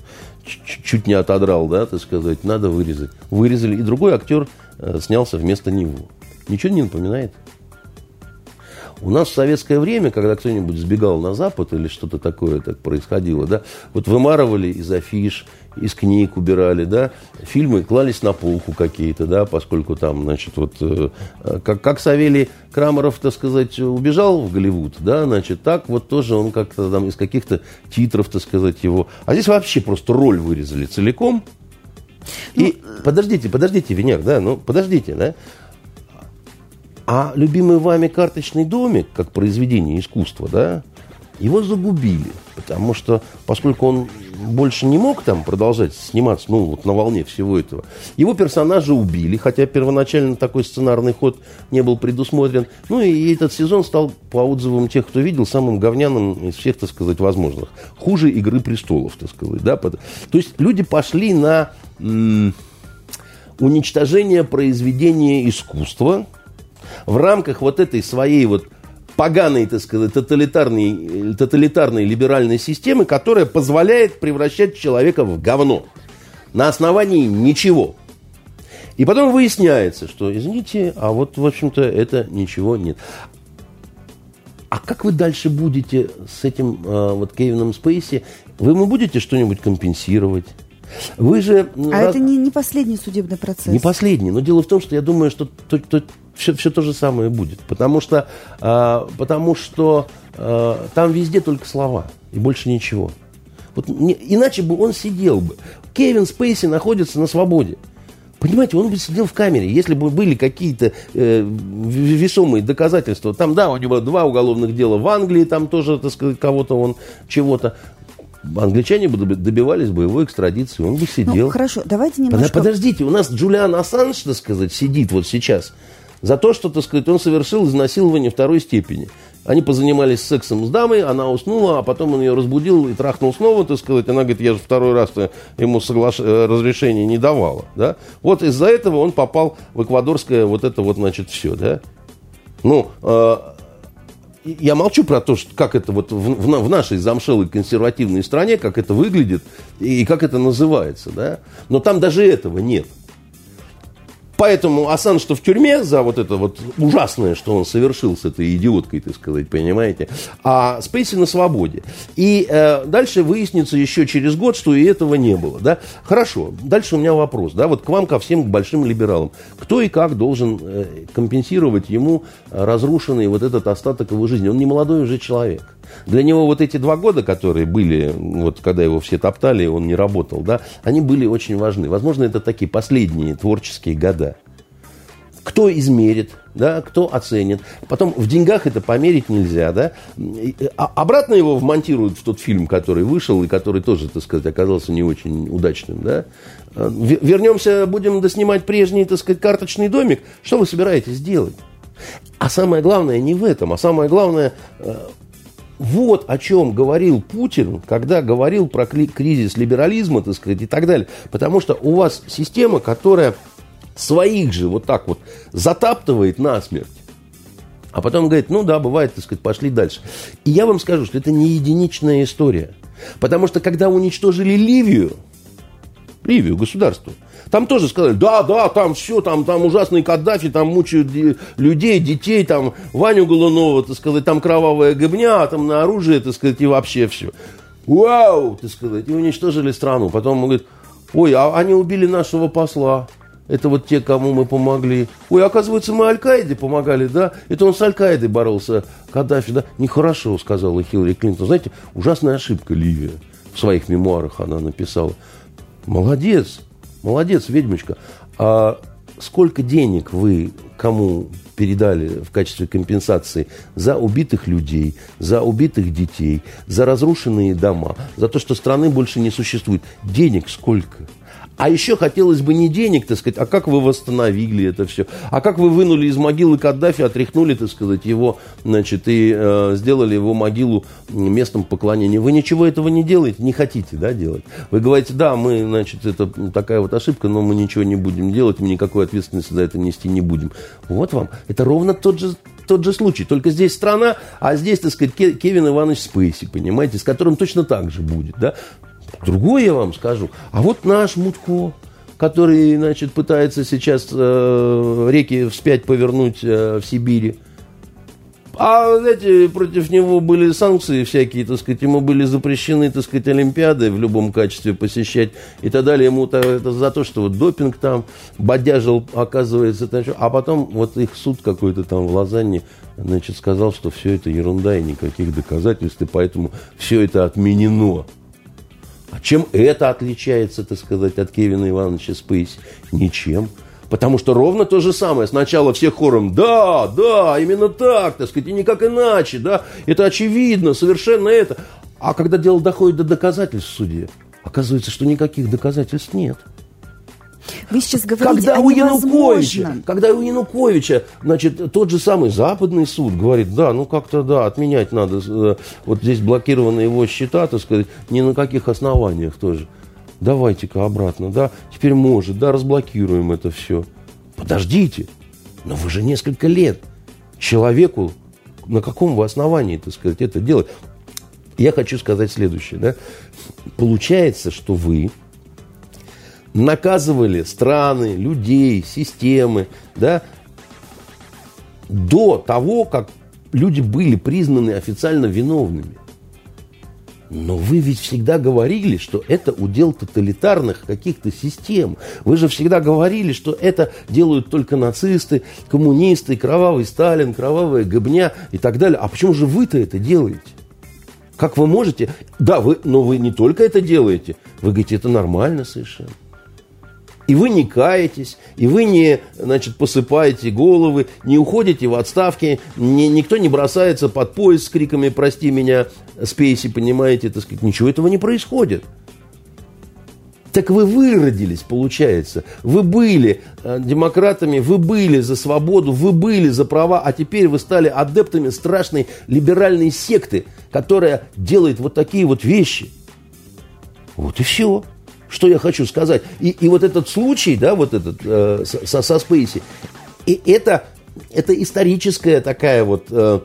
Speaker 2: чуть не отодрал, да, так сказать, надо вырезать. Вырезали, и другой актер э, снялся вместо него. Ничего не напоминает? У нас в советское время, когда кто-нибудь сбегал на Запад или что-то такое так происходило, да, вот вымарывали из афиш, из книг убирали, да, фильмы клались на полку какие-то, да, поскольку там, значит, вот, э, как, как Савелий Крамеров, так сказать, убежал в Голливуд, да, значит, так вот тоже он как-то там из каких-то титров, так сказать, его... А здесь вообще просто роль вырезали целиком, и ну, подождите, подождите, Венер, да, ну подождите, да. А любимый вами карточный домик, как произведение искусства, да, его загубили. Потому что, поскольку он больше не мог там продолжать сниматься, ну, вот на волне всего этого, его персонажа убили, хотя первоначально такой сценарный ход не был предусмотрен. Ну, и этот сезон стал, по отзывам тех, кто видел, самым говняным из всех, так сказать, возможных. Хуже «Игры престолов», так сказать, да. То есть люди пошли на уничтожение произведения искусства – в рамках вот этой своей вот поганой, так сказать, тоталитарной, тоталитарной либеральной системы, которая позволяет превращать человека в говно. На основании ничего. И потом выясняется, что, извините, а вот, в общем-то, это ничего нет. А как вы дальше будете с этим э, вот Кевином Спейси? Вы ему будете что-нибудь компенсировать? Вы же...
Speaker 1: А раз... это не, не последний судебный процесс.
Speaker 2: Не последний. Но дело в том, что я думаю, что то, то, все, все то же самое будет. Потому что, э, потому что э, там везде только слова и больше ничего. Вот не, иначе бы он сидел бы. Кевин Спейси находится на свободе. Понимаете, он бы сидел в камере, если бы были какие-то э, весомые доказательства. Там, да, у него два уголовных дела в Англии, там тоже, так сказать, кого-то он чего-то англичане бы добивались бы его экстрадиции, он бы сидел. Ну,
Speaker 1: хорошо, давайте немножко...
Speaker 2: Подождите, у нас Джулиан Ассанж, так сказать, сидит вот сейчас за то, что, так сказать, он совершил изнасилование второй степени. Они позанимались сексом с дамой, она уснула, а потом он ее разбудил и трахнул снова, так сказать. Она говорит, я же второй раз ему соглаш... Э, разрешение не давала. Да? Вот из-за этого он попал в эквадорское вот это вот, значит, все. Да? Ну, э, я молчу про то, что, как это вот в, в, в нашей замшелой консервативной стране, как это выглядит и как это называется, да. Но там даже этого нет. Поэтому Асан, что в тюрьме за вот это вот ужасное, что он совершил с этой идиоткой, так сказать, понимаете, а Спейси на свободе. И э, дальше выяснится еще через год, что и этого не было, да. Хорошо, дальше у меня вопрос, да, вот к вам, ко всем, к большим либералам. Кто и как должен э, компенсировать ему разрушенный вот этот остаток его жизни? Он не молодой уже человек. Для него вот эти два года, которые были, вот когда его все топтали, он не работал, да, они были очень важны. Возможно, это такие последние творческие года. Кто измерит, да, кто оценит. Потом в деньгах это померить нельзя, да. А обратно его вмонтируют в тот фильм, который вышел и который тоже, так сказать, оказался не очень удачным, да. Вернемся, будем доснимать прежний, так сказать, карточный домик. Что вы собираетесь делать? А самое главное не в этом, а самое главное, э, вот о чем говорил Путин, когда говорил про кризис либерализма, так сказать, и так далее. Потому что у вас система, которая своих же вот так вот затаптывает насмерть, а потом говорит, ну да, бывает, так сказать, пошли дальше. И я вам скажу, что это не единичная история. Потому что когда уничтожили Ливию, Ливию, государство, там тоже сказали, да, да, там все, там, там ужасный Каддафи, там мучают людей, детей, там Ваню Голунова, так сказать, там кровавая гыбня, там на оружие, так сказать, и вообще все. Вау, так сказать, и уничтожили страну. Потом он говорит, ой, а они убили нашего посла. Это вот те, кому мы помогли. Ой, оказывается, мы Аль-Каиде помогали, да? Это он с Аль-Каидой боролся, Каддафи, да? Нехорошо, сказала Хиллари Клинтон. Знаете, ужасная ошибка Ливия. В своих мемуарах она написала. Молодец, молодец, ведьмочка. А сколько денег вы кому передали в качестве компенсации за убитых людей, за убитых детей, за разрушенные дома, за то, что страны больше не существует? Денег сколько? А еще хотелось бы не денег, так сказать, а как вы восстановили это все? А как вы вынули из могилы Каддафи, отряхнули, так сказать, его, значит, и э, сделали его могилу местом поклонения? Вы ничего этого не делаете, не хотите, да, делать? Вы говорите, да, мы, значит, это такая вот ошибка, но мы ничего не будем делать, мы никакой ответственности за это нести не будем. Вот вам. Это ровно тот же тот же случай. Только здесь страна, а здесь, так сказать, Кевин Иванович Спейси, понимаете, с которым точно так же будет. Да? Другое я вам скажу. А вот наш Мутко, который, значит, пытается сейчас э, реки вспять повернуть э, в Сибири. А, знаете, против него были санкции всякие, так сказать, ему были запрещены, так сказать, Олимпиады в любом качестве посещать и так далее. Ему -то, это за то, что вот допинг там бодяжил, оказывается. Там, а потом вот их суд какой-то там в Лозанне, значит, сказал, что все это ерунда и никаких доказательств, и поэтому все это отменено. А чем это отличается, так сказать, от Кевина Ивановича Спейси? Ничем. Потому что ровно то же самое. Сначала все хором, да, да, именно так, так сказать, и никак иначе, да, это очевидно, совершенно это. А когда дело доходит до доказательств в суде, оказывается, что никаких доказательств нет.
Speaker 1: Вы сейчас говорите
Speaker 2: когда
Speaker 1: о
Speaker 2: у Януковича, когда у Януковича, значит, тот же самый западный суд говорит, да, ну как-то, да, отменять надо, э, вот здесь блокированы его счета, так сказать, ни на каких основаниях тоже. Давайте-ка обратно, да, теперь может, да, разблокируем это все. Подождите, но вы же несколько лет человеку, на каком вы основании, так сказать, это делать? Я хочу сказать следующее, да. Получается, что вы наказывали страны, людей, системы, да, до того, как люди были признаны официально виновными. Но вы ведь всегда говорили, что это удел тоталитарных каких-то систем. Вы же всегда говорили, что это делают только нацисты, коммунисты, кровавый Сталин, кровавая Гобня и так далее. А почему же вы-то это делаете? Как вы можете? Да, вы, но вы не только это делаете. Вы говорите, это нормально совершенно. И вы не каетесь, и вы не значит, посыпаете головы, не уходите в отставки, не, никто не бросается под поезд с криками «Прости меня, спейси», понимаете, так сказать, ничего этого не происходит. Так вы выродились, получается. Вы были э, демократами, вы были за свободу, вы были за права, а теперь вы стали адептами страшной либеральной секты, которая делает вот такие вот вещи. Вот и все. Что я хочу сказать? И, и вот этот случай, да, вот этот э, со, со Спейси, и это, это историческая такая вот э,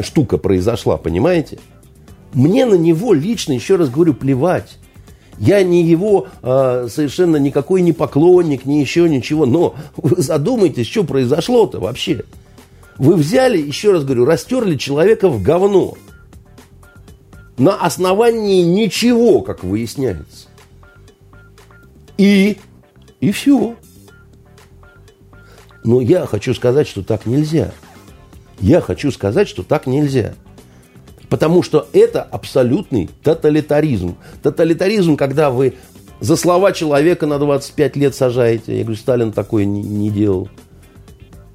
Speaker 2: штука произошла, понимаете? Мне на него лично, еще раз говорю, плевать. Я не его э, совершенно никакой не поклонник, ни еще ничего. Но вы задумайтесь, что произошло-то вообще. Вы взяли, еще раз говорю, растерли человека в говно. На основании ничего, как выясняется. И, и все. Но я хочу сказать, что так нельзя. Я хочу сказать, что так нельзя. Потому что это абсолютный тоталитаризм. Тоталитаризм, когда вы за слова человека на 25 лет сажаете. Я говорю, Сталин такое не, не делал.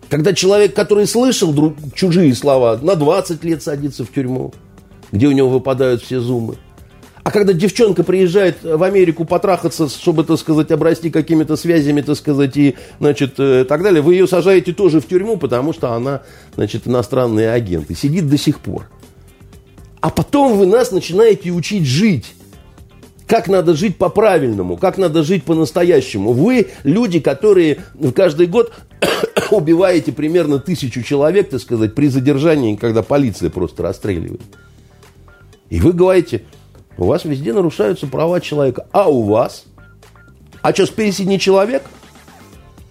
Speaker 2: Когда человек, который слышал друг, чужие слова, на 20 лет садится в тюрьму, где у него выпадают все зубы. А когда девчонка приезжает в Америку потрахаться, чтобы, так сказать, обрасти какими-то связями, так сказать, и, значит, э, так далее, вы ее сажаете тоже в тюрьму, потому что она, значит, иностранный агент и сидит до сих пор. А потом вы нас начинаете учить жить. Как надо жить по-правильному, как надо жить по-настоящему. Вы люди, которые каждый год убиваете примерно тысячу человек, так сказать, при задержании, когда полиция просто расстреливает. И вы говорите, у вас везде нарушаются права человека. А у вас? А что, спереди не человек?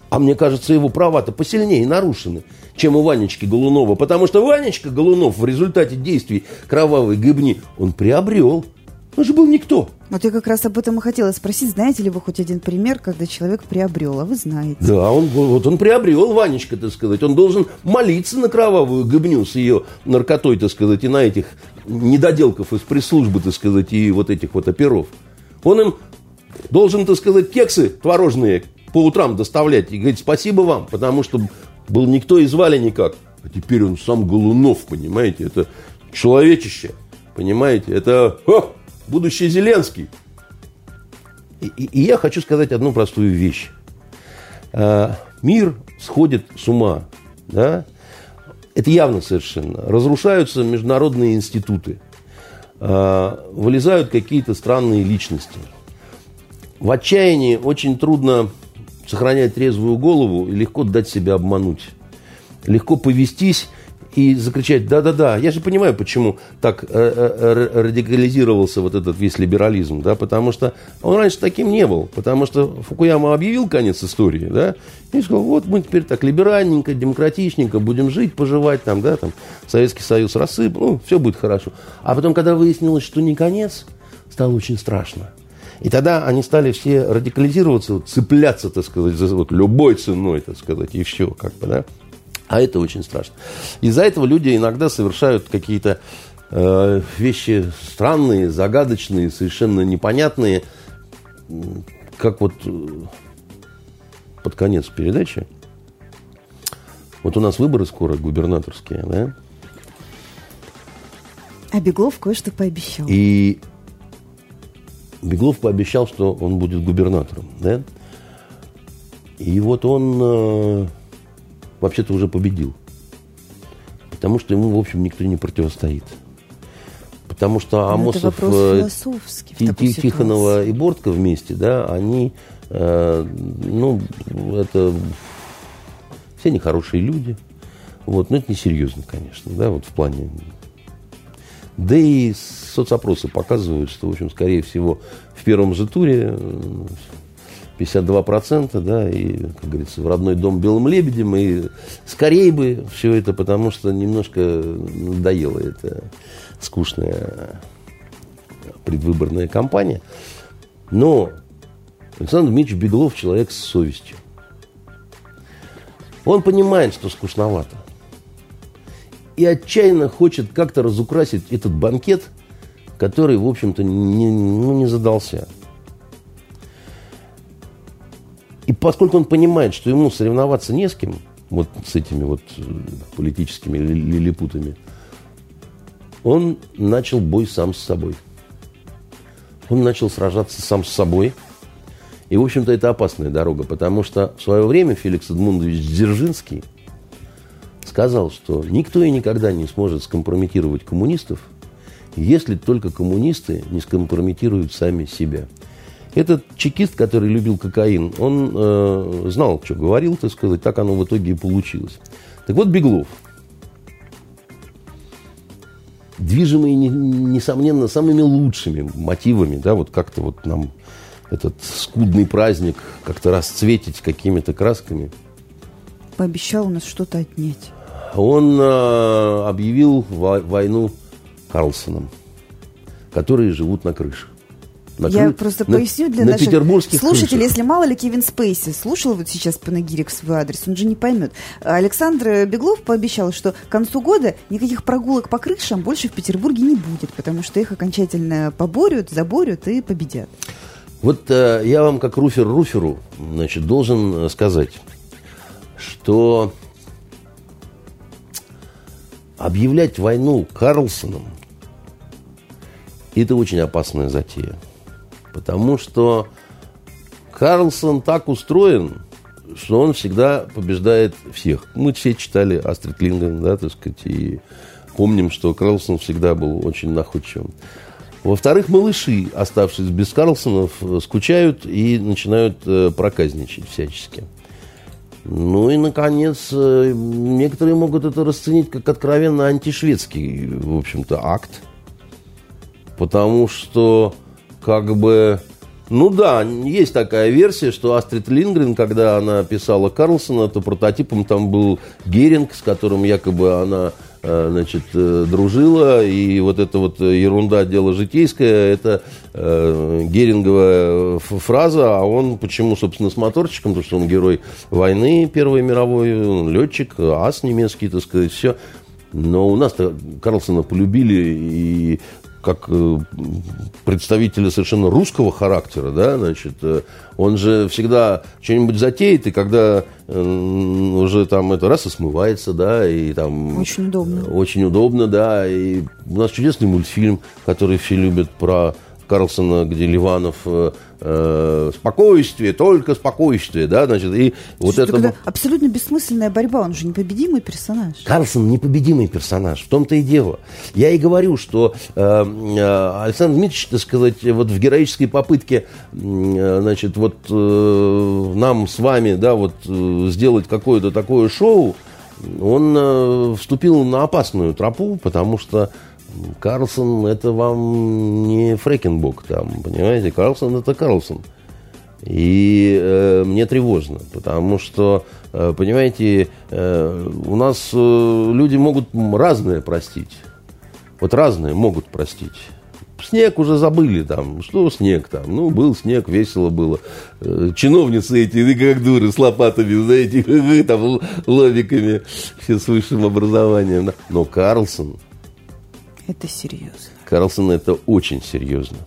Speaker 2: А мне кажется, его права-то посильнее нарушены, чем у Ванечки Голунова. Потому что Ванечка Голунов в результате действий кровавой гыбни, он приобрел. Он же был никто.
Speaker 1: Вот я как раз об этом и хотела спросить. Знаете ли вы хоть один пример, когда человек приобрел, а вы знаете?
Speaker 2: Да, он, вот он приобрел, Ванечка, так сказать. Он должен молиться на кровавую гыбню с ее наркотой, так сказать, и на этих недоделков из пресс-службы, так сказать, и вот этих вот оперов. Он им должен, так сказать, кексы творожные по утрам доставлять и говорить спасибо вам, потому что был никто и звали никак. А теперь он сам Голунов, понимаете, это человечище, понимаете, это о, будущий Зеленский. И, и, и я хочу сказать одну простую вещь. А, мир сходит с ума, да, это явно совершенно. Разрушаются международные институты. А, вылезают какие-то странные личности. В отчаянии очень трудно сохранять трезвую голову и легко дать себя обмануть. Легко повестись и закричать «да-да-да». Я же понимаю, почему так э, э, радикализировался вот этот весь либерализм, да, потому что он раньше таким не был, потому что Фукуяма объявил конец истории, да, и сказал, вот мы теперь так либеральненько, демократичненько будем жить, поживать там, да, там, Советский Союз рассып, ну, все будет хорошо. А потом, когда выяснилось, что не конец, стало очень страшно. И тогда они стали все радикализироваться, цепляться, так сказать, за вот любой ценой, так сказать, и все, как бы, да. А это очень страшно. Из-за этого люди иногда совершают какие-то э, вещи странные, загадочные, совершенно непонятные, как вот э, под конец передачи. Вот у нас выборы скоро губернаторские, да?
Speaker 1: А Беглов кое-что пообещал.
Speaker 2: И Беглов пообещал, что он будет губернатором, да? И вот он э, вообще-то уже победил. Потому что ему, в общем, никто не противостоит. Потому что Амосов,
Speaker 1: э,
Speaker 2: Ти- Тихонова и Бортко вместе, да, они, э, ну, это все они хорошие люди. Вот, но это несерьезно, конечно, да, вот в плане. Да и соцопросы показывают, что, в общем, скорее всего, в первом же туре 52%, да, и, как говорится, в родной дом белым лебедем, и скорее бы все это, потому что немножко надоело это скучная предвыборная кампания. Но Александр Дмитриевич Беглов человек с совестью. Он понимает, что скучновато. И отчаянно хочет как-то разукрасить этот банкет, который, в общем-то, не, ну, не задался. И поскольку он понимает, что ему соревноваться не с кем, вот с этими вот э, политическими лилипутами, он начал бой сам с собой. Он начал сражаться сам с собой. И, в общем-то, это опасная дорога, потому что в свое время Феликс Эдмундович Дзержинский сказал, что никто и никогда не сможет скомпрометировать коммунистов, если только коммунисты не скомпрометируют сами себя. Этот чекист, который любил кокаин, он э, знал, что говорил, так сказать, так оно в итоге и получилось. Так вот, Беглов, движимый, несомненно, самыми лучшими мотивами, да, вот как-то вот нам этот скудный праздник как-то расцветить какими-то красками.
Speaker 1: Пообещал у нас что-то отнять.
Speaker 2: Он э, объявил войну Карлсонам, которые живут на крыше.
Speaker 1: На Я просто на, поясню для на наших слушателей, крышах. если мало ли Кевин Спейси слушал вот сейчас панагирик в свой адрес, он же не поймет. Александр Беглов пообещал, что к концу года никаких прогулок по крышам больше в Петербурге не будет, потому что их окончательно поборют, заборют и победят.
Speaker 2: Вот э, я вам, как руфер руферу, значит, должен сказать, что объявлять войну Карлсоном это очень опасная затея. Потому что Карлсон так устроен, что он всегда побеждает всех. Мы все читали Астрид Лингрен, да, так сказать, и помним, что Карлсон всегда был очень находчивым. Во-вторых, малыши, оставшись без Карлсонов, скучают и начинают э, проказничать всячески. Ну и, наконец, э, некоторые могут это расценить как откровенно антишведский, в общем-то, акт. Потому что, как бы, ну да, есть такая версия, что Астрид Лингрен, когда она писала Карлсона, то прототипом там был Геринг, с которым якобы она Э, значит, э, дружила, и вот эта вот ерунда, дело житейское, это э, Геринговая фраза, а он почему, собственно, с моторчиком, потому что он герой войны Первой мировой, он летчик, ас немецкий, так сказать, все. Но у нас Карлсона полюбили, и как э, представителя совершенно русского характера, да, значит, э, он же всегда что-нибудь затеет, и когда уже там это раз и смывается, да, и там...
Speaker 1: Очень удобно.
Speaker 2: Очень удобно, да, и у нас чудесный мультфильм, который все любят про Карлсона, где Ливанов э, э, спокойствие, только спокойствие, да, значит, и вот это...
Speaker 1: Абсолютно бессмысленная борьба, он же непобедимый персонаж.
Speaker 2: Карлсон непобедимый персонаж, в том-то и дело. Я и говорю, что э, э, Александр Дмитриевич, так сказать, вот в героической попытке, э, значит, вот э, нам с вами, да, вот э, сделать какое-то такое шоу, он э, вступил на опасную тропу, потому что Карлсон это вам не Фрекенбок там, понимаете? Карлсон это Карлсон. И э, мне тревожно, потому что, э, понимаете, э, у нас э, люди могут разное простить. Вот разные могут простить. Снег уже забыли там. Что снег там? Ну, был снег, весело было. Э, чиновницы эти, как дуры, с лопатами, знаете, там, лобиками, все с высшим образованием. Но Карлсон,
Speaker 1: это серьезно.
Speaker 2: Карлсон это очень серьезно.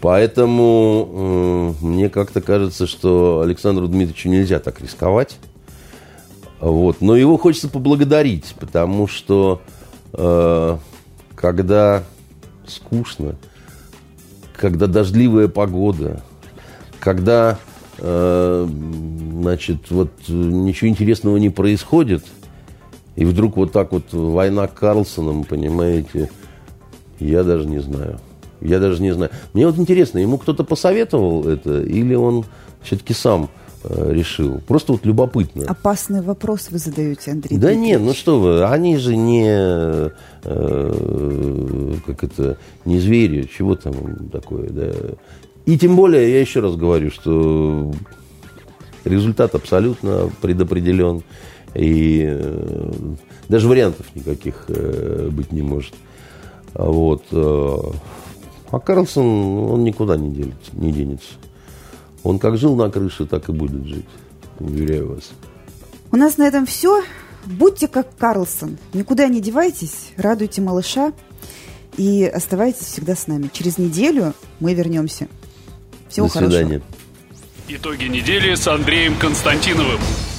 Speaker 2: Поэтому э, мне как-то кажется, что Александру Дмитриевичу нельзя так рисковать. Вот. Но его хочется поблагодарить, потому что э, когда скучно, когда дождливая погода, когда э, значит, вот ничего интересного не происходит – и вдруг вот так вот война Карлсоном, понимаете, я даже не знаю. Я даже не знаю. Мне вот интересно, ему кто-то посоветовал это, или он все-таки сам э, решил? Просто вот любопытно.
Speaker 1: Опасный вопрос вы задаете, Андрей.
Speaker 2: Да нет, ну что вы, они же не, э, как это, не звери, чего там такое, да. И тем более, я еще раз говорю, что результат абсолютно предопределен. И э, даже вариантов никаких э, быть не может. А вот. Э, а Карлсон, он никуда не, делится, не денется. Он как жил на крыше, так и будет жить. Уверяю вас.
Speaker 1: У нас на этом все. Будьте как Карлсон. Никуда не девайтесь, радуйте малыша и оставайтесь всегда с нами. Через неделю мы вернемся. Всего
Speaker 2: До свидания.
Speaker 1: хорошего.
Speaker 3: Итоги недели с Андреем Константиновым.